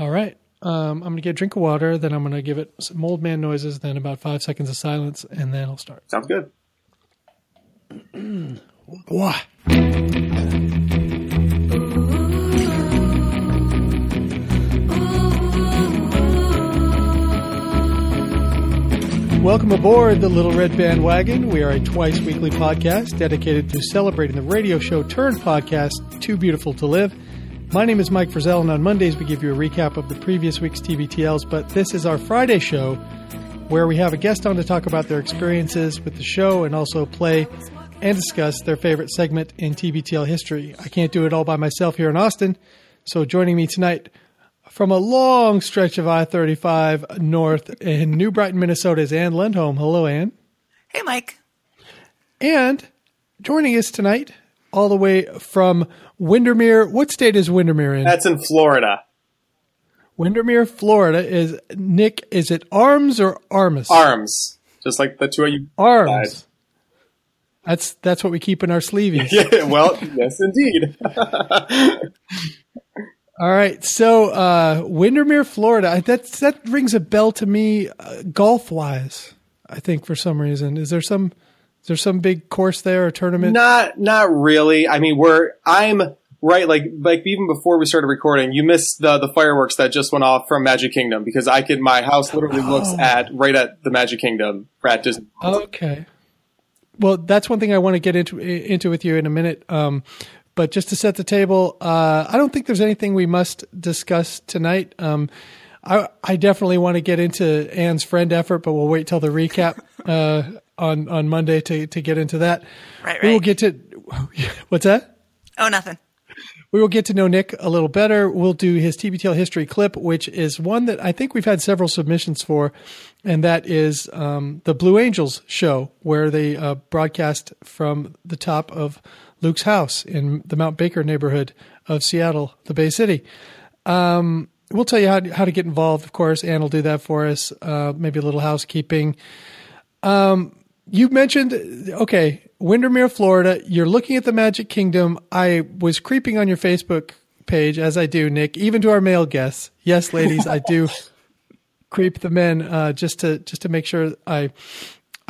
All right. Um, I'm going to get a drink of water, then I'm going to give it some mold man noises, then about five seconds of silence, and then I'll start. Sounds good. Wah. Welcome aboard the Little Red Bandwagon. We are a twice weekly podcast dedicated to celebrating the radio show turned podcast, Too Beautiful to Live. My name is Mike Frizzell, and on Mondays we give you a recap of the previous week's TBTLs, but this is our Friday show where we have a guest on to talk about their experiences with the show and also play and discuss their favorite segment in TBTL history. I can't do it all by myself here in Austin, so joining me tonight from a long stretch of I 35 north in New Brighton, Minnesota is Ann Lindholm. Hello, Ann. Hey, Mike. And joining us tonight, all the way from Windermere. What state is Windermere in? That's in Florida. Windermere, Florida is Nick. Is it Arms or Armus? Arms. Just like the two of you. Arms. Side. That's that's what we keep in our sleeves. Yeah, well, yes, indeed. All right, so uh, Windermere, Florida. That that rings a bell to me, uh, golf wise. I think for some reason, is there some is there some big course there or tournament? Not, not really. I mean, we're I'm right. Like, like even before we started recording, you missed the the fireworks that just went off from Magic Kingdom because I could. My house literally looks Oh. at right at the Magic Kingdom at Disney. Okay. Well, that's one thing I want to get into into with you in a minute. Um, but just to set the table, uh, I don't think there's anything we must discuss tonight. Um, I, I definitely want to get into Ann's friend effort, but we'll wait till the recap uh, on on Monday to to get into that. Right, We will get to what's that? Oh, nothing. We will get to know Nick a little better. We'll do his TBTL history clip, which is one that I think we've had several submissions for, and that is um, the Blue Angels show, where they uh, broadcast from the top of Luke's house in the Mount Baker neighborhood of Seattle, the Bay City. Um, we'll tell you how to, how to get involved, of course. Ann will do that for us. Uh, maybe a little housekeeping. Um, you mentioned okay, Windermere, Florida. You're looking at the Magic Kingdom. I was creeping on your Facebook page as I do, Nick, even to our male guests. Yes, ladies, I do creep the men uh, just to just to make sure I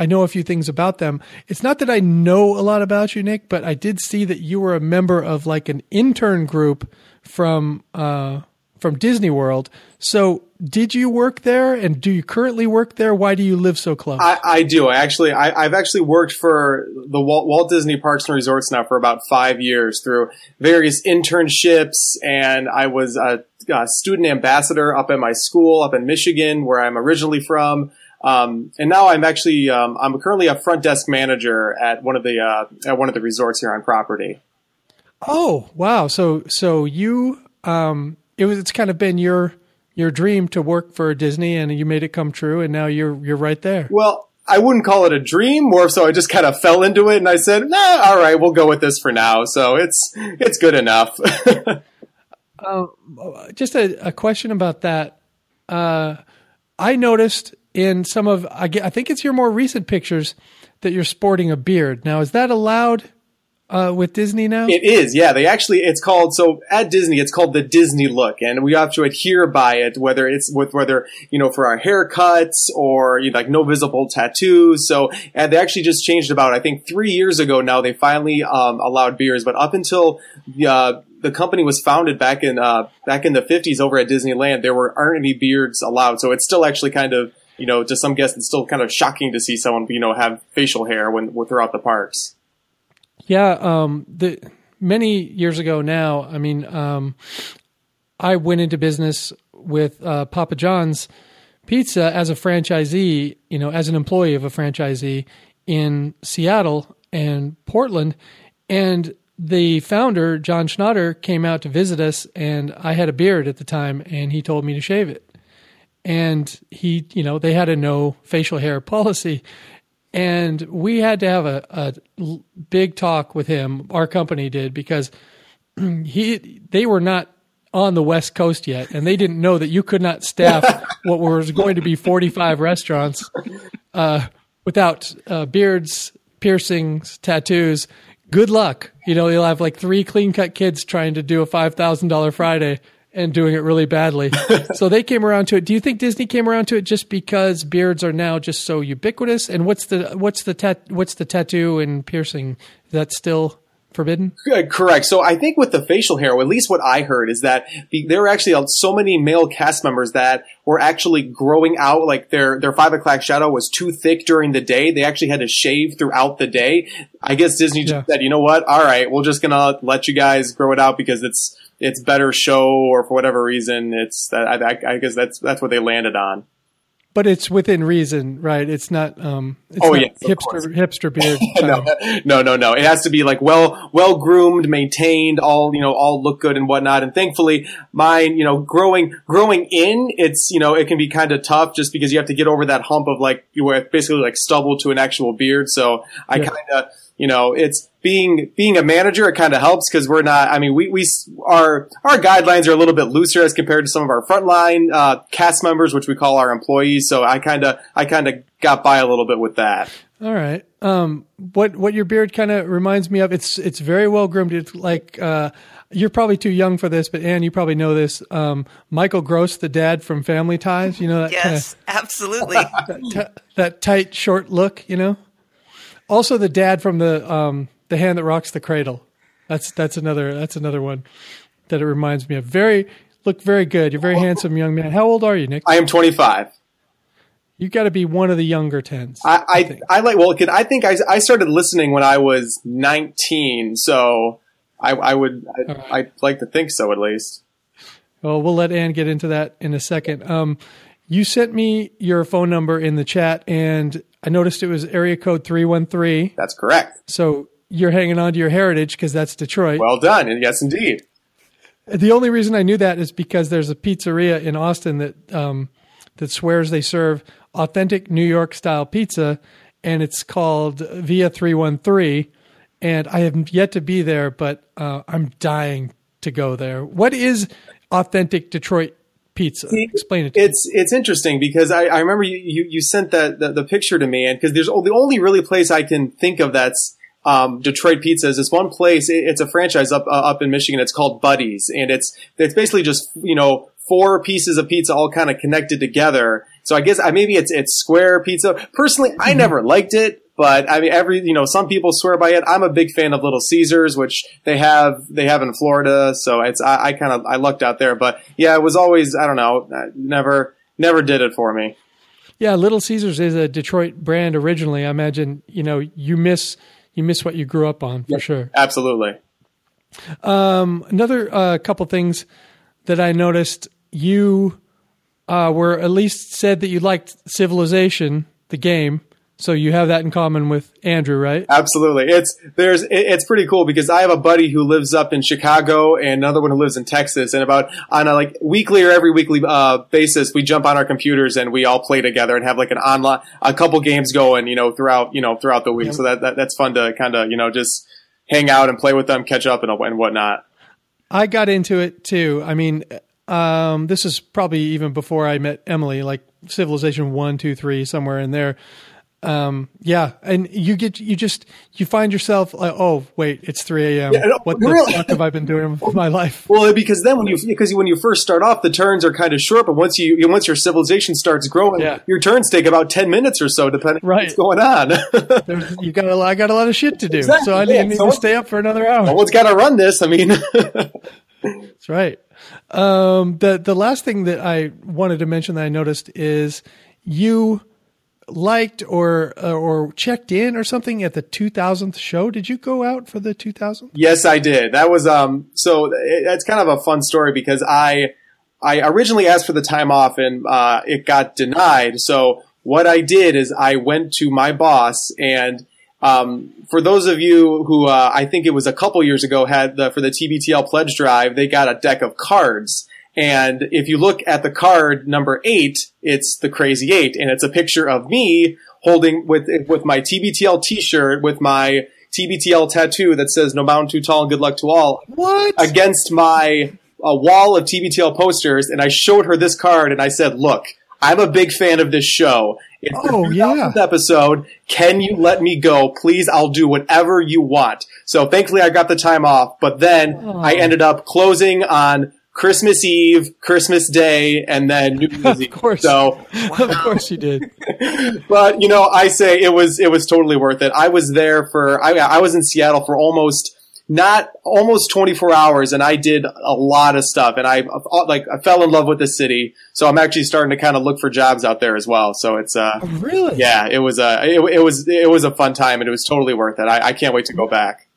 I know a few things about them. It's not that I know a lot about you, Nick, but I did see that you were a member of like an intern group from uh, from Disney World. So, did you work there, and do you currently work there? Why do you live so close? I, I do. I actually, I, I've actually worked for the Walt, Walt Disney Parks and Resorts now for about five years through various internships, and I was a, a student ambassador up at my school up in Michigan, where I'm originally from. Um, and now I'm actually, um, I'm currently a front desk manager at one of the uh, at one of the resorts here on property. Oh wow! So so you um it was it's kind of been your your dream to work for Disney and you made it come true and now you're you're right there. Well, I wouldn't call it a dream, more so I just kind of fell into it, and I said, "Nah, all right, we'll go with this for now." So it's it's good enough. Just a, a question about that. Uh, I noticed in some of I, I think it's your more recent pictures that you're sporting a beard. Now is that allowed uh, with Disney now? It is, yeah. They actually, it's called so at Disney, it's called the Disney look, and we have to adhere by it, whether it's with whether you know for our haircuts or you know, like no visible tattoos. So, and they actually just changed about I think three years ago now. They finally um, allowed beards, but up until the uh, the company was founded back in uh, back in the fifties over at Disneyland, there were aren't any beards allowed. So it's still actually kind of you know to some guests it's still kind of shocking to see someone you know have facial hair when throughout the parks. Yeah, um, the many years ago now. I mean, um, I went into business with uh, Papa John's Pizza as a franchisee. You know, as an employee of a franchisee in Seattle and Portland, and the founder John Schnatter came out to visit us, and I had a beard at the time, and he told me to shave it. And he, you know, they had a no facial hair policy, and we had to have a, a big talk with him. Our company did because he they were not on the West Coast yet, and they didn't know that you could not staff what was going to be forty five restaurants uh, without uh, beards, piercings, tattoos. Good luck. You know, you'll have like three clean cut kids trying to do a five thousand dollar Friday, and doing it really badly. so they came around to it. Do you think Disney came around to it just because beards are now just so ubiquitous? And what's the what's the tat, what's the tattoo and piercing? that's still forbidden? Correct. So I think with the facial hair, at least what I heard, is that there were actually so many male cast members that were actually growing out, like their their five o'clock shadow was too thick during the day. They actually had to shave throughout the day. I guess Disney just yeah. said, you know what? All right, we're just gonna let you guys grow it out because it's it's better show or for whatever reason it's that I, I, guess that's that's what they landed on. But it's within reason right? It's not um it's oh not yes, hipster hipster beard no, no no no. It has to be like well well groomed maintained all you know all look good and whatnot. And thankfully mine you know growing growing in it's you know it can be kind of tough just because you have to get over that hump of like you were basically like stubble to an actual beard. So i yeah. kind of you know, it's being being a manager. It kind of helps because we're not. I mean, we we our our guidelines are a little bit looser as compared to some of our frontline uh, cast members, which we call our employees. So I kind of I kind of got by a little bit with that. All right. Um, what what your beard kind of reminds me of? It's it's very well groomed. It's like. Uh, you're probably too young for this, but Ann, you probably know this. Um, Michael Gross, the dad from Family Ties, you know that. Yes, kinda, absolutely. that, t- that tight, short look, you know. Also, the dad from the um, the hand that rocks the cradle. That's that's another that's another one that it reminds me of. Very look very good. You're a very handsome young man. How old are you, Nick? I am 25. You got to be one of the younger tens. I I, I, like well, I think I, I started listening when I was 19, so I, I would I, right. I'd like to think so at least. Well, we'll let Ann get into that in a second. Um, you sent me your phone number in the chat, and I noticed it was area code 313. That's correct. So you're hanging on to your heritage because that's Detroit. Well done. And yes, indeed. The only reason I knew that is because there's a pizzeria in Austin that um, that swears they serve authentic New York style pizza, and it's called Via 313. And I have yet to be there, but uh, I'm dying to go there. What is authentic Detroit pizza. Explain it. it's me. it's interesting because I, I remember you, you, you sent that the, the, picture to me, and because there's the only really place I can think of that's um, Detroit Pizza is this one place. It, it's a franchise up uh, up in Michigan. It's called Buddies, and it's it's basically just you know four pieces of pizza all kind of connected together. So I guess I, maybe it's it's square pizza. Personally, I mm-hmm. never liked it. But I mean, every you know, some people swear by it. I'm a big fan of Little Caesars, which they have they have in Florida. So it's I, I kind of I lucked out there. But yeah, it was always I don't know, never never did it for me. Yeah, Little Caesars is a Detroit brand originally. I imagine you know you miss you miss what you grew up on for sure. Absolutely. Um, another uh, couple things that I noticed you uh, were at least said that you liked Civilization, the game. So you have that in common with Andrew, right? Absolutely. It's there's it's pretty cool because I have a buddy who lives up in Chicago and another one who lives in Texas, and about on a like weekly or every weekly uh, basis, we jump on our computers and we all play together and have like an online a couple games going, you know, throughout you know throughout the week. Yeah. So that, that that's fun to kind of you know just hang out and play with them, catch up and and whatnot. I got into it too. I mean, um, this is probably even before I met Emily, like Civilization one, two, three, somewhere in there um, yeah, and you get you just you find yourself like, oh wait, it's three a.m. Yeah, what the really? fuck have I been doing with my life? Well, because then when you because when you first start off, the turns are kind of short, but once you once your civilization starts growing, yeah. your turns take about ten minutes or so, depending right. what's going on. you got a lot, I got a lot of shit to do, exactly. so I need, yeah. need to stay up for another hour. Someone's got to run this. I mean, that's right. Um, the the last thing that I wanted to mention that I noticed is you liked or uh, or checked in or something at the 2000th show. Did you go out for the 2000th? Yes, I did. That was um. So it's kind of a fun story because I I originally asked for the time off and uh, it got denied. So what I did is I went to my boss and. Um, for those of you who uh, I think it was a couple years ago had the, for the TBTL pledge drive, they got a deck of cards and if you look at the card number eight, it's the crazy eight, and it's a picture of me holding with with my TBTL T-shirt with my TBTL tattoo that says "No mountain too tall and good luck to all." What against my a wall of TBTL posters, and I showed her this card, and I said, "Look, I'm a big fan of this show. It's oh, the yeah. episode. Can you let me go? Please, I'll do whatever you want. So thankfully I got the time off, but then oh. I ended up closing on Christmas Eve, Christmas Day, and then New Year's Eve. Of course. So, Of course you did. but you know, I say it was it was totally worth it. I was there for I, I was in Seattle for almost not almost 24 hours, and I did a lot of stuff, and I like I fell in love with the city. So I'm actually starting to kind of look for jobs out there as well. So it's uh Really? yeah, it was a it, it was it was a fun time, and it was totally worth it. I, I can't wait to go back.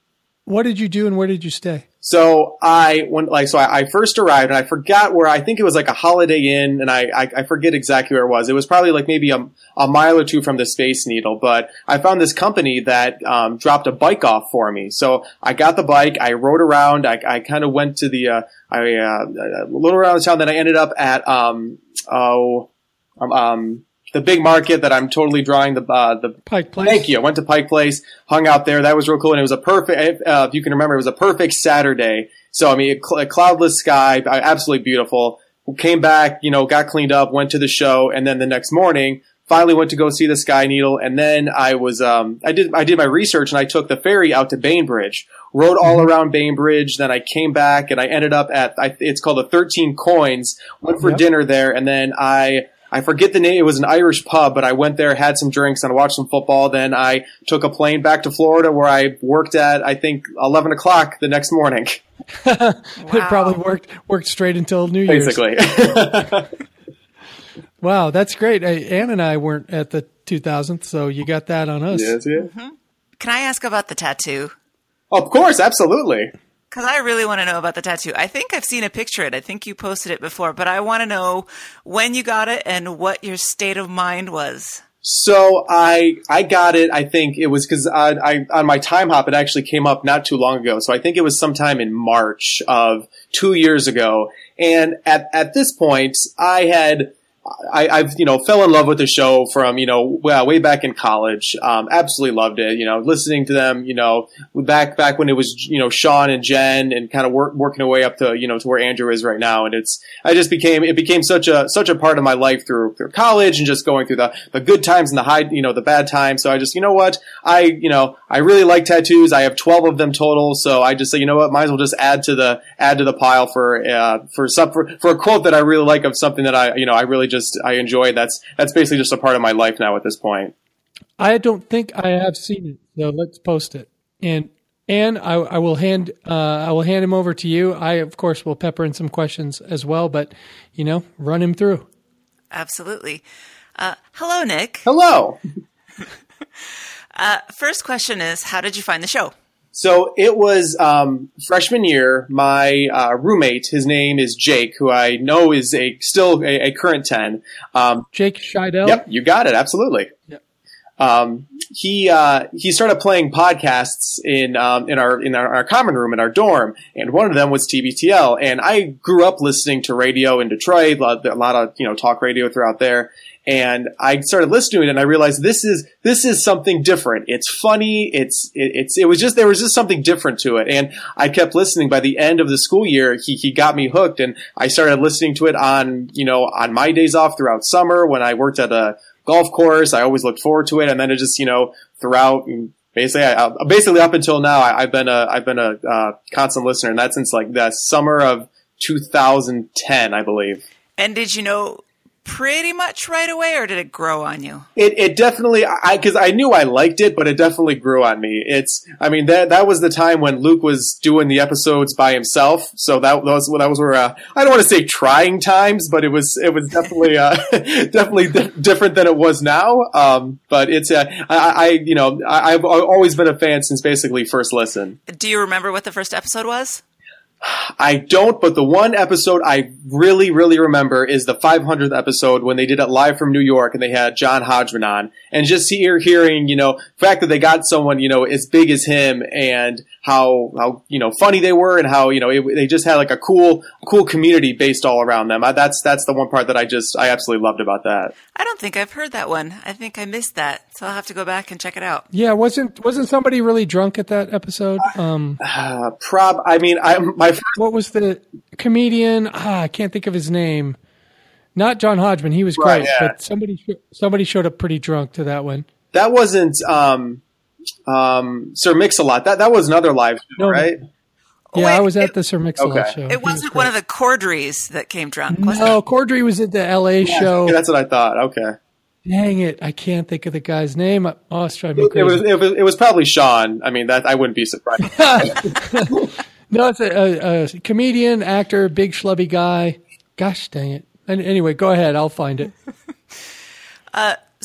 What did you do and where did you stay? So I went like so I, I first arrived and I forgot where I think it was like a Holiday Inn and I, I I forget exactly where it was. It was probably like maybe a, a mile or two from the Space Needle, but I found this company that um, dropped a bike off for me. So I got the bike, I rode around, I, I kind of went to the uh, I uh, a little around the town. Then I ended up at um oh um, um the big market that I'm totally drawing the uh, the Pike Place. Thank you. I went to Pike Place, hung out there. That was real cool, and it was a perfect. Uh, if you can remember, it was a perfect Saturday. So I mean, a, cl- cloudless sky, uh, absolutely beautiful. Came back, you know, got cleaned up, went to the show, and then the next morning, finally went to go see the Sky Needle, and then I was, um, I did, I did my research, and I took the ferry out to Bainbridge, rode all around Bainbridge. Then I came back, and I ended up at, I, it's called the Thirteen Coins. Went for Yep. dinner there, and then I. I forget the name. It was an Irish pub, but I went there, had some drinks, and I watched some football. Then I took a plane back to Florida, where I worked at I think eleven o'clock the next morning, wow. It probably worked worked straight until New Year's. basically. Wow, that's great. Hey, Ann and I weren't at the 2000th, so you got that on us. yes, yeah. Mm-hmm. Can I ask about the tattoo? Of course, absolutely. Because I really want to know about the tattoo. I think I've seen a picture of it. I think you posted it before, but I want to know when you got it and what your state of mind was. So I I got it. I think it was because I, I on my Timehop it actually came up not too long ago. So I think it was sometime in March of two years ago. And at at this point, I had. I, I've you know fell in love with the show from you know well, way back in college. Um, absolutely loved it. You know, listening to them. You know, back back when it was you know Sean and Jen and kind of work, working our way up to you know to where Andrew is right now. And it's I just became it became such a such a part of my life through through college and just going through the the good times and the high you know the bad times. So I just you know what I you know I really like tattoos. I have twelve of them total. So I just say you know what might as well just add to the add to the pile for uh, for some for, for a quote that I really like of something that I you know I really just I enjoy. That's that's basically just a part of my life now at this point. I don't think I have seen it, so let's post it. And Ann, I, I will hand uh, I will hand him over to you. I of course will pepper in some questions as well, but you know, run him through. Absolutely. Uh, hello, Nick. Hello. Uh, first question is How did you find the show? So it was um, freshman year. My uh, roommate, his name is Jake, who I know is a still a, a current ten. Um, Jake Scheidel. Yep, you got it. Absolutely. Yep. Um, he uh, he started playing podcasts in um, in our in our, our common room in our dorm, and one of them was TBTL. And I grew up listening to radio in Detroit, a lot, a lot of you know talk radio throughout there. And I started listening to it, and I realized this is this is something different. It's funny. It's it, it's it was just there was just something different to it, and I kept listening. By the end of the school year, he he got me hooked, and I started listening to it on you know on my days off throughout summer when I worked at a golf course. I always looked forward to it, and then it just you know throughout basically I, basically up until now I, I've been a I've been a uh, constant listener, and that's since like the summer of 2010, I believe. And did you know pretty much right away, or did it grow on you? It, it definitely I because I knew I liked it, but it definitely grew on me. It's I mean that that was the time when Luke was doing the episodes by himself, so that was that was where uh, I don't want to say trying times, but it was it was definitely uh, definitely di- different than it was now. Um, but it's uh, I, I you know I, I've always been a fan since basically first listen. Do you remember what the first episode was? I don't, but the one episode I really, really remember is the 500th episode when they did it live from New York and they had John Hodgman on. And just hear, hearing, you know, the fact that they got someone, you know, as big as him and how, how, you know, funny they were and how, you know, it, they just had like a cool, cool community based all around them. I, that's, that's the one part that I just, I absolutely loved about that. I don't think I've heard that one. I think I missed that, so I'll have to go back and check it out. Yeah, wasn't wasn't somebody really drunk at that episode? Um, Uh, prob, I mean, I, my first what was the comedian? Ah, I can't think of his name. Not John Hodgman. He was Right, great, yeah. but somebody somebody showed up pretty drunk to that one. that wasn't, um, um, Sir Mix-a-Lot. That, that was another live show, No. right? Yeah, Wait, I was at it- the Sir Mix-a-Lot Okay. show. It was wasn't great. one of the Corddrys that came drunk, was it? No, Corddry was at the L.A. show. That's what I thought. Okay. Dang it, I can't think of the guy's name. Oh, it's driving me It was, it was it was probably Sean. I mean that I wouldn't be surprised. no, it's a, a, a comedian, actor, big schlubby guy. Gosh dang it. And anyway, go ahead. I'll find it.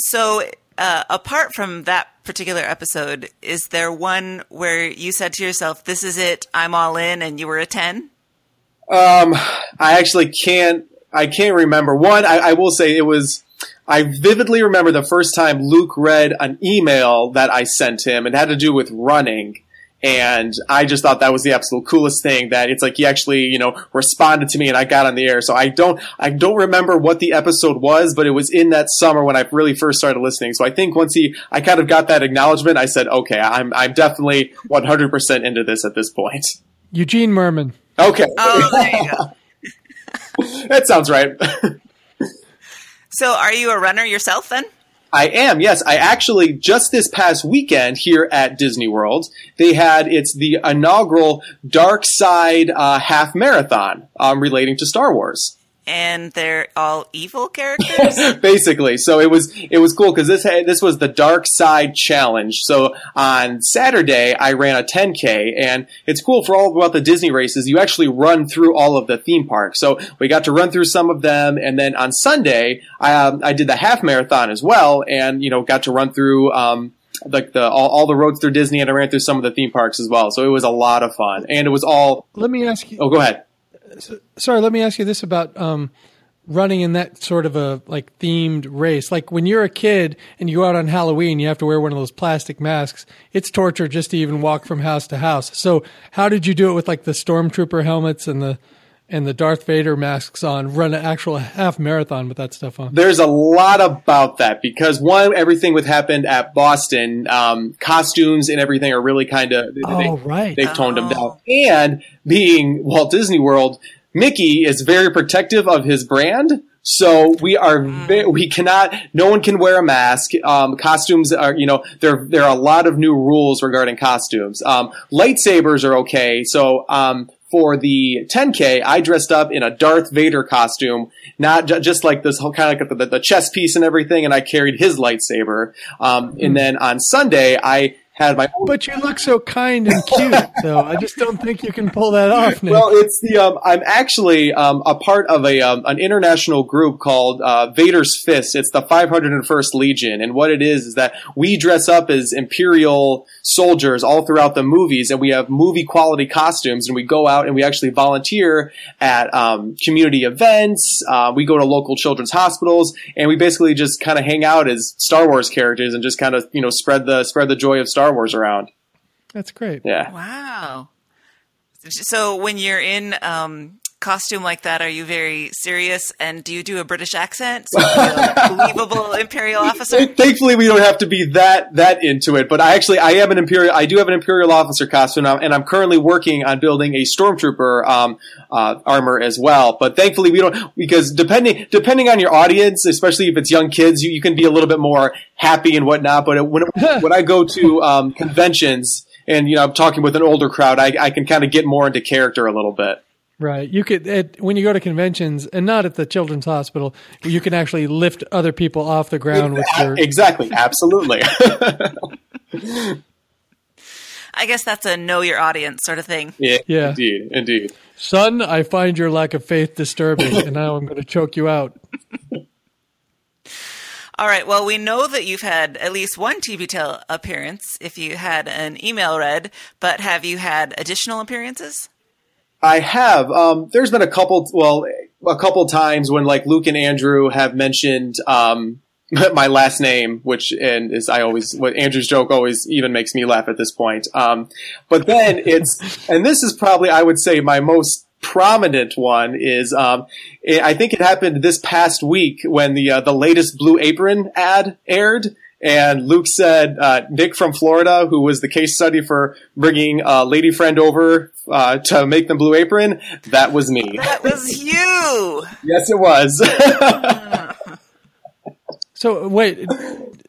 So, uh, apart from that particular episode, is there one where you said to yourself, "This is it, I'm all in," and you were a ten? Um, I actually can't. I can't remember. One, I, I will say it was. I vividly remember the first time Luke read an email that I sent him. and had to do with running. And I just thought that was the absolute coolest thing that it's like he actually, you know, responded to me and I got on the air. So I don't, I don't remember what the episode was, but it was in that summer when I really first started listening. So I think once he, I kind of got that acknowledgement, I said, okay, I'm, I'm definitely 100% into this at this point. Eugene Mirman. Okay. Oh, there you go. that sounds right. So, are you a runner yourself then? I am, yes. I actually, just this past weekend here at Disney World, they had, it's the inaugural Dark Side uh, half marathon um, relating to Star Wars. And they're all evil characters. Basically, so it was it was cool because this had, this was the Dark Side Challenge. So on Saturday, I ran a 10k, and it's cool for all about the Disney races. You actually run through all of the theme parks. So we got to run through some of them, and then on Sunday, I, um, I did the half marathon as well, and you know got to run through. Um, like the all, all the roads through Disney, and I ran through some of the theme parks as well. So it was a lot of fun, and it was all. Let me ask you. Oh, go ahead. Sorry, let me ask you this about um, running in that sort of a like themed race. Like when you're a kid and you go out on Halloween, you have to wear one of those plastic masks. It's torture just to even walk from house to house. So how did you do it with like the stormtrooper helmets and the and the Darth Vader masks on? Run an actual half marathon with that stuff on. There's a lot about that because one, everything with happened at Boston, um, costumes and everything are really kind of Oh, right. They've toned them Oh. down, and being Walt Disney World, Mickey is very protective of his brand. So we are, ve- we cannot, no one can wear a mask. Um, costumes are, you know, there, there are a lot of new rules regarding costumes. Um, lightsabers are okay. So, um, for the 10K, I dressed up in a Darth Vader costume, not ju- just like this whole kind of like the, the chess piece and everything, and I carried his lightsaber. Um, and then on Sunday, I had my own But you look so kind and cute, though. I just don't think you can pull that off, Nick. Well, it's the um, I'm actually um, a part of a um, an international group called uh, Vader's Fist. It's the 501st Legion, and what it is is that we dress up as Imperial soldiers all throughout the movies, and we have movie quality costumes, and we go out and we actually volunteer at um, community events. Uh, we go to local children's hospitals, and we basically just kind of hang out as Star Wars characters and just kind of you know spread the spread the joy of Star Wars around. That's great. Yeah. wow. So, when you're in um, costume like that, are you very serious? And do you do a British accent? So you're a believable imperial officer. Thankfully, we don't have to be that that into it. But I actually, I am an imperial. I do have an imperial officer costume, now, and I'm currently working on building a stormtrooper um, uh, armor as well. But thankfully, we don't because depending depending on your audience, especially if it's young kids, you, you can be a little bit more happy and whatnot. But when when I go to um, conventions and you know I'm talking with an older crowd, I, I can kind of get more into character a little bit. Right. You could at, when you go to conventions and not at the children's hospital, you can actually lift other people off the ground with your. Exactly, absolutely. I guess that's a know your audience sort of thing. yeah, Yeah. indeed, indeed. Son, I find your lack of faith disturbing, and now I'm going to choke you out. All right. Well, we know that you've had at least one TBTL appearance if you had an email read, but have you had additional appearances? I have. Um, there's been a couple, well, a couple times when like Luke and Andrew have mentioned um, my last name, which and is I always what Andrew's joke always even makes me laugh at this point. Um, but then it's and this is probably I would say my most prominent one is um, I think it happened this past week when the uh, the latest Blue Apron ad aired. And Luke said, uh, Nick from Florida, who was the case study for bringing a lady friend over uh, to make them Blue Apron, that was me. That was you. yes, it was. So wait,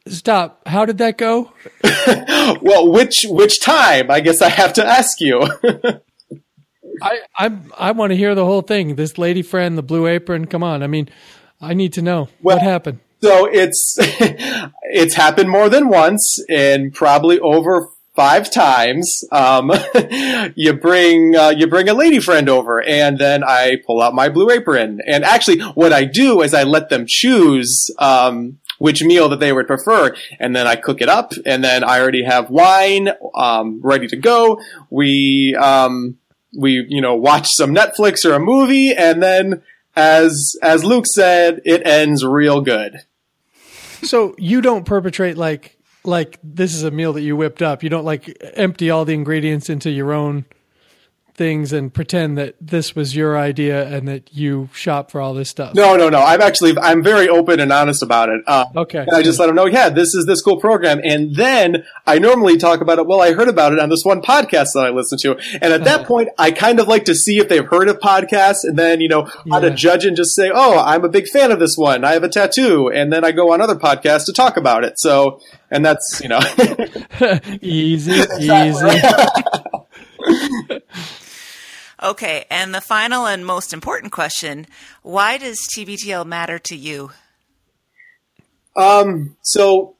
stop. How did that go? well, which which time? I guess I have to ask you. I I, I want to hear the whole thing. This lady friend, the blue apron. Come on. I mean, I need to know Well- what happened. So it's it's happened more than once, and probably over five times. Um, you bring uh, you bring a lady friend over, and then I pull out my blue apron. And actually, what I do is I let them choose. Um, which meal that they would prefer, and then I cook it up, and then I already have wine um, ready to go. We um, we you know watch some Netflix or a movie, and then as as Luke said, it ends real good. So you don't perpetrate like like this is a meal that you whipped up. You don't like empty all the ingredients into your own things and pretend that this was your idea and that you shop for all this stuff. No, no, no. I'm actually I'm very open and honest about it. Uh, Okay. And I just let them know, yeah, this is this cool program, and then I normally talk about it. Well, I heard about it on this one podcast that I listened to, and at that point, I kind of like to see if they've heard of podcasts, and then you know how to judge and just say, oh, I'm a big fan of this one. I have a tattoo, and then I go on other podcasts to talk about it. So, and that's you know. easy, easy. Okay, and the final and most important question why does TBTL matter to you? Um, so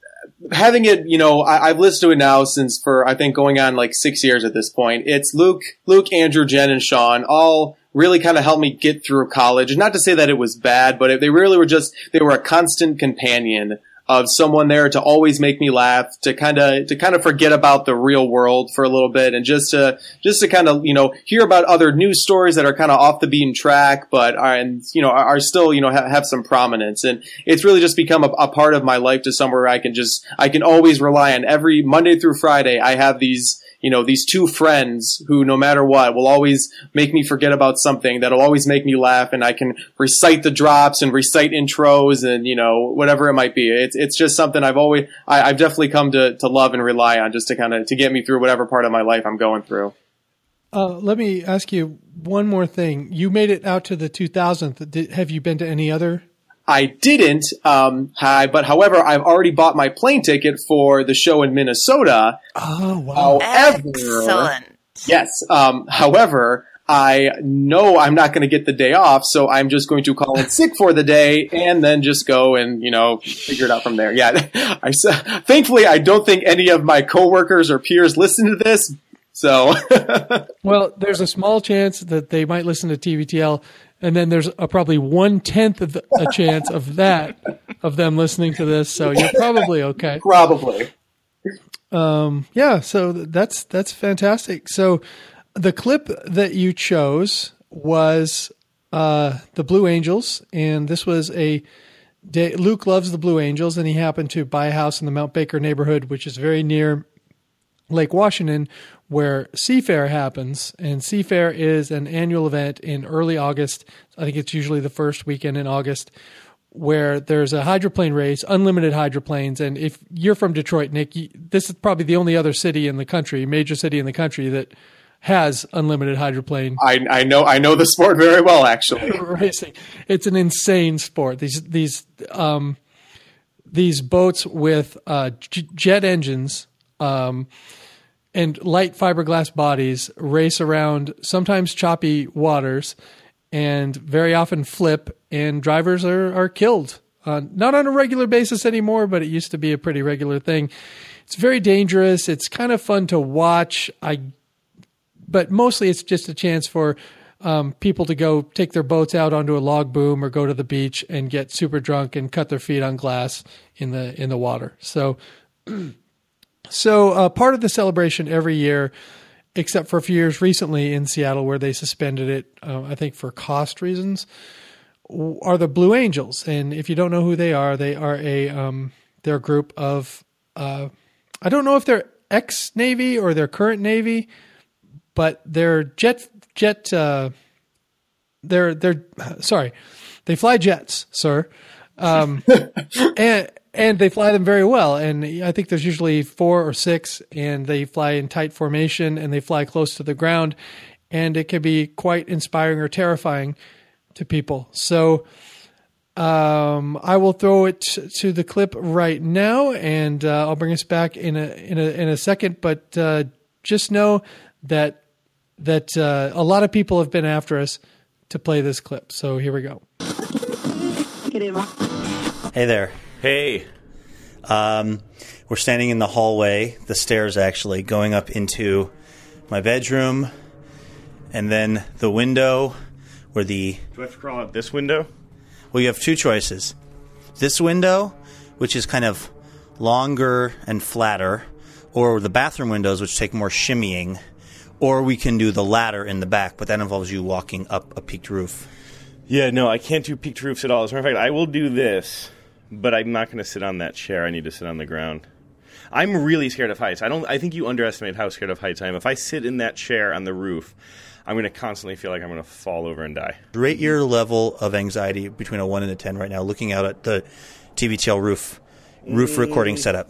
having it, you know, I, I've listened to it now since for I think going on like six years at this point. It's Luke, Luke, Andrew, Jen, and Sean all really kind of helped me get through college. And not to say that it was bad, but it, they really were just they were a constant companion of someone there to always make me laugh, to kind of to kind of forget about the real world for a little bit, and just to just to kind of you know hear about other news stories that are kind of off the beaten track, but are and you know are, still you know ha- have some prominence, and it's really just become a, a part of my life to somewhere I can just I can always rely on every Monday through Friday. I have these you know, these two friends who, no matter what, will always make me forget about something that'll always make me laugh and I can recite the drops and recite intros and, you know, whatever it might be. It's, it's just something I've always, I, I've definitely come to, to love and rely on just to kind of, to get me through whatever part of my life I'm going through. Uh, let me ask you one more thing. You made it out to the 2000th. Did, have you been to any other? I didn't, um, hi, but however, I've already bought my plane ticket for the show in Minnesota. Oh, wow. However, Excellent. Yes. Um, however, I know I'm not going to get the day off, so I'm just going to call in sick for the day and then just go and you know figure it out from there. Yeah. I s- thankfully I don't think any of my coworkers or peers listen to this, so Well, there's a small chance that they might listen to TBTL, and then there's a probably one tenth of the, a chance of that of them listening to this. So you're probably okay. probably. Yeah. So that's that's fantastic. So the clip that you chose was uh, the Blue Angels, and this was a day. Luke loves the Blue Angels, and he happened to buy a house in the Mount Baker neighborhood, which is very near Lake Washington, where Seafair happens. And Seafair is an annual event in early August. I think it's usually the first weekend in August, where there's a hydroplane race, unlimited hydroplanes. And if you're from Detroit, Nick, this is probably the only other city in the country, major city in the country that has unlimited hydroplane I, I know I know the sport very well actually. racing. It's an insane sport. These these um, these boats with uh, j- jet engines um, and light fiberglass bodies race around sometimes choppy waters and very often flip, and drivers are are killed. Uh, not on a regular basis anymore, but it used to be a pretty regular thing. It's very dangerous. It's kind of fun to watch. I but mostly it's just a chance for um, people to go take their boats out onto a log boom or go to the beach and get super drunk and cut their feet on glass in the in the water. So, so uh, part of the celebration every year, except for a few years recently in Seattle where they suspended it, uh, I think for cost reasons, are the Blue Angels. And if you don't know who they are, they are a um, they're a group of uh, I don't know if they're ex Navy or they're current Navy but they're jet jet uh, they're they're sorry they fly jets sir um, and and they fly them very well and i think there's usually four or six and they fly in tight formation and they fly close to the ground and it can be quite inspiring or terrifying to people so um, I will throw it to the clip right now, and uh, I'll bring us back in a in a in a second. But uh, just know that that uh, a lot of people have been after us to play this clip. So here we go. Hey there. Hey. Um, we're standing in the hallway, the stairs actually, going up into my bedroom, and then the window where the. Do I have to crawl out this window? Well, you have two choices. This window, which is kind of longer and flatter, or the bathroom windows, which take more shimmying, or we can do the ladder in the back, but that involves you walking up a peaked roof. Yeah, no, I can't do peaked roofs at all. As a matter of fact, I will do this, but I'm not going to sit on that chair. I need to sit on the ground. I'm really scared of heights. I don't. I think you underestimate how scared of heights I am. If I sit in that chair on the roof, I'm going to constantly feel like I'm going to fall over and die. Rate your level of anxiety between a one and a ten right now, looking out at the TBTL roof roof recording setup.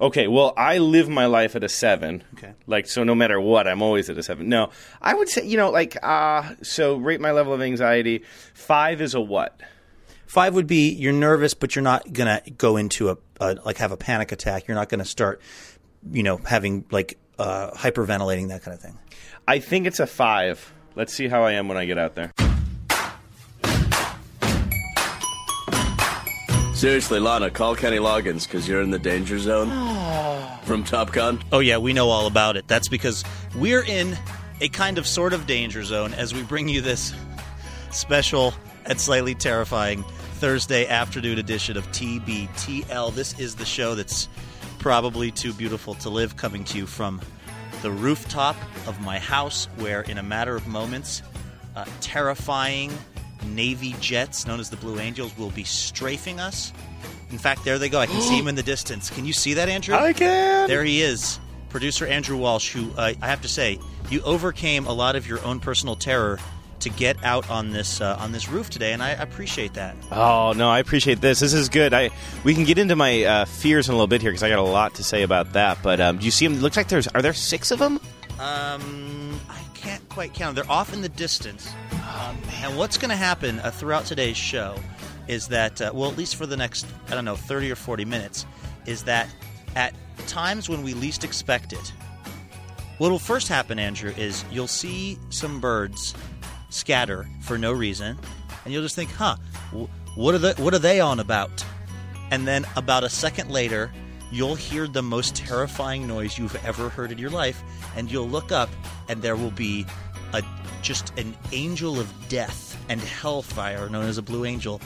Okay, well, I live my life at a seven. Okay. Like, so no matter what, I'm always at a seven. No, I would say, you know, like, uh, so rate my level of anxiety. Five is a what? Five would be you're nervous, but you're not gonna go into a, a like have a panic attack. You're not gonna start, you know, having like uh, hyperventilating that kind of thing. I think it's a five. Let's see how I am when I get out there. Seriously, Lana, call Kenny Loggins because you're in the danger zone from Top Gun. Oh yeah, we know all about it. That's because we're in a kind of sort of danger zone as we bring you this special and slightly terrifying Thursday afternoon edition of TBTL. This is the show that's probably too beautiful to live coming to you from the rooftop of my house where in a matter of moments uh, terrifying Navy jets known as the Blue Angels will be strafing us. In fact, there they go. I can see him in the distance. Can you see that, Andrew? I can. There he is, producer Andrew Walsh, who uh, I have to say, you overcame a lot of your own personal terror to get out on this uh, on this roof today, and I appreciate that. Oh no, I appreciate this. This is good. I we can get into my uh, fears in a little bit here because I got a lot to say about that. But um, do you see them? It looks like there's are there six of them? Um, I can't quite count. They're off in the distance. Um, and what's going to happen uh, throughout today's show is that, uh, well, at least for the next, I don't know, 30 or 40 minutes, is that at times when we least expect it, what will first happen, Andrew, is you'll see some birds scatter for no reason, and you'll just think, huh, what are, the, what are they on about? And then about a second later, you'll hear the most terrifying noise you've ever heard in your life, and you'll look up, and there will be a just an angel of death and hellfire, known as a blue angel,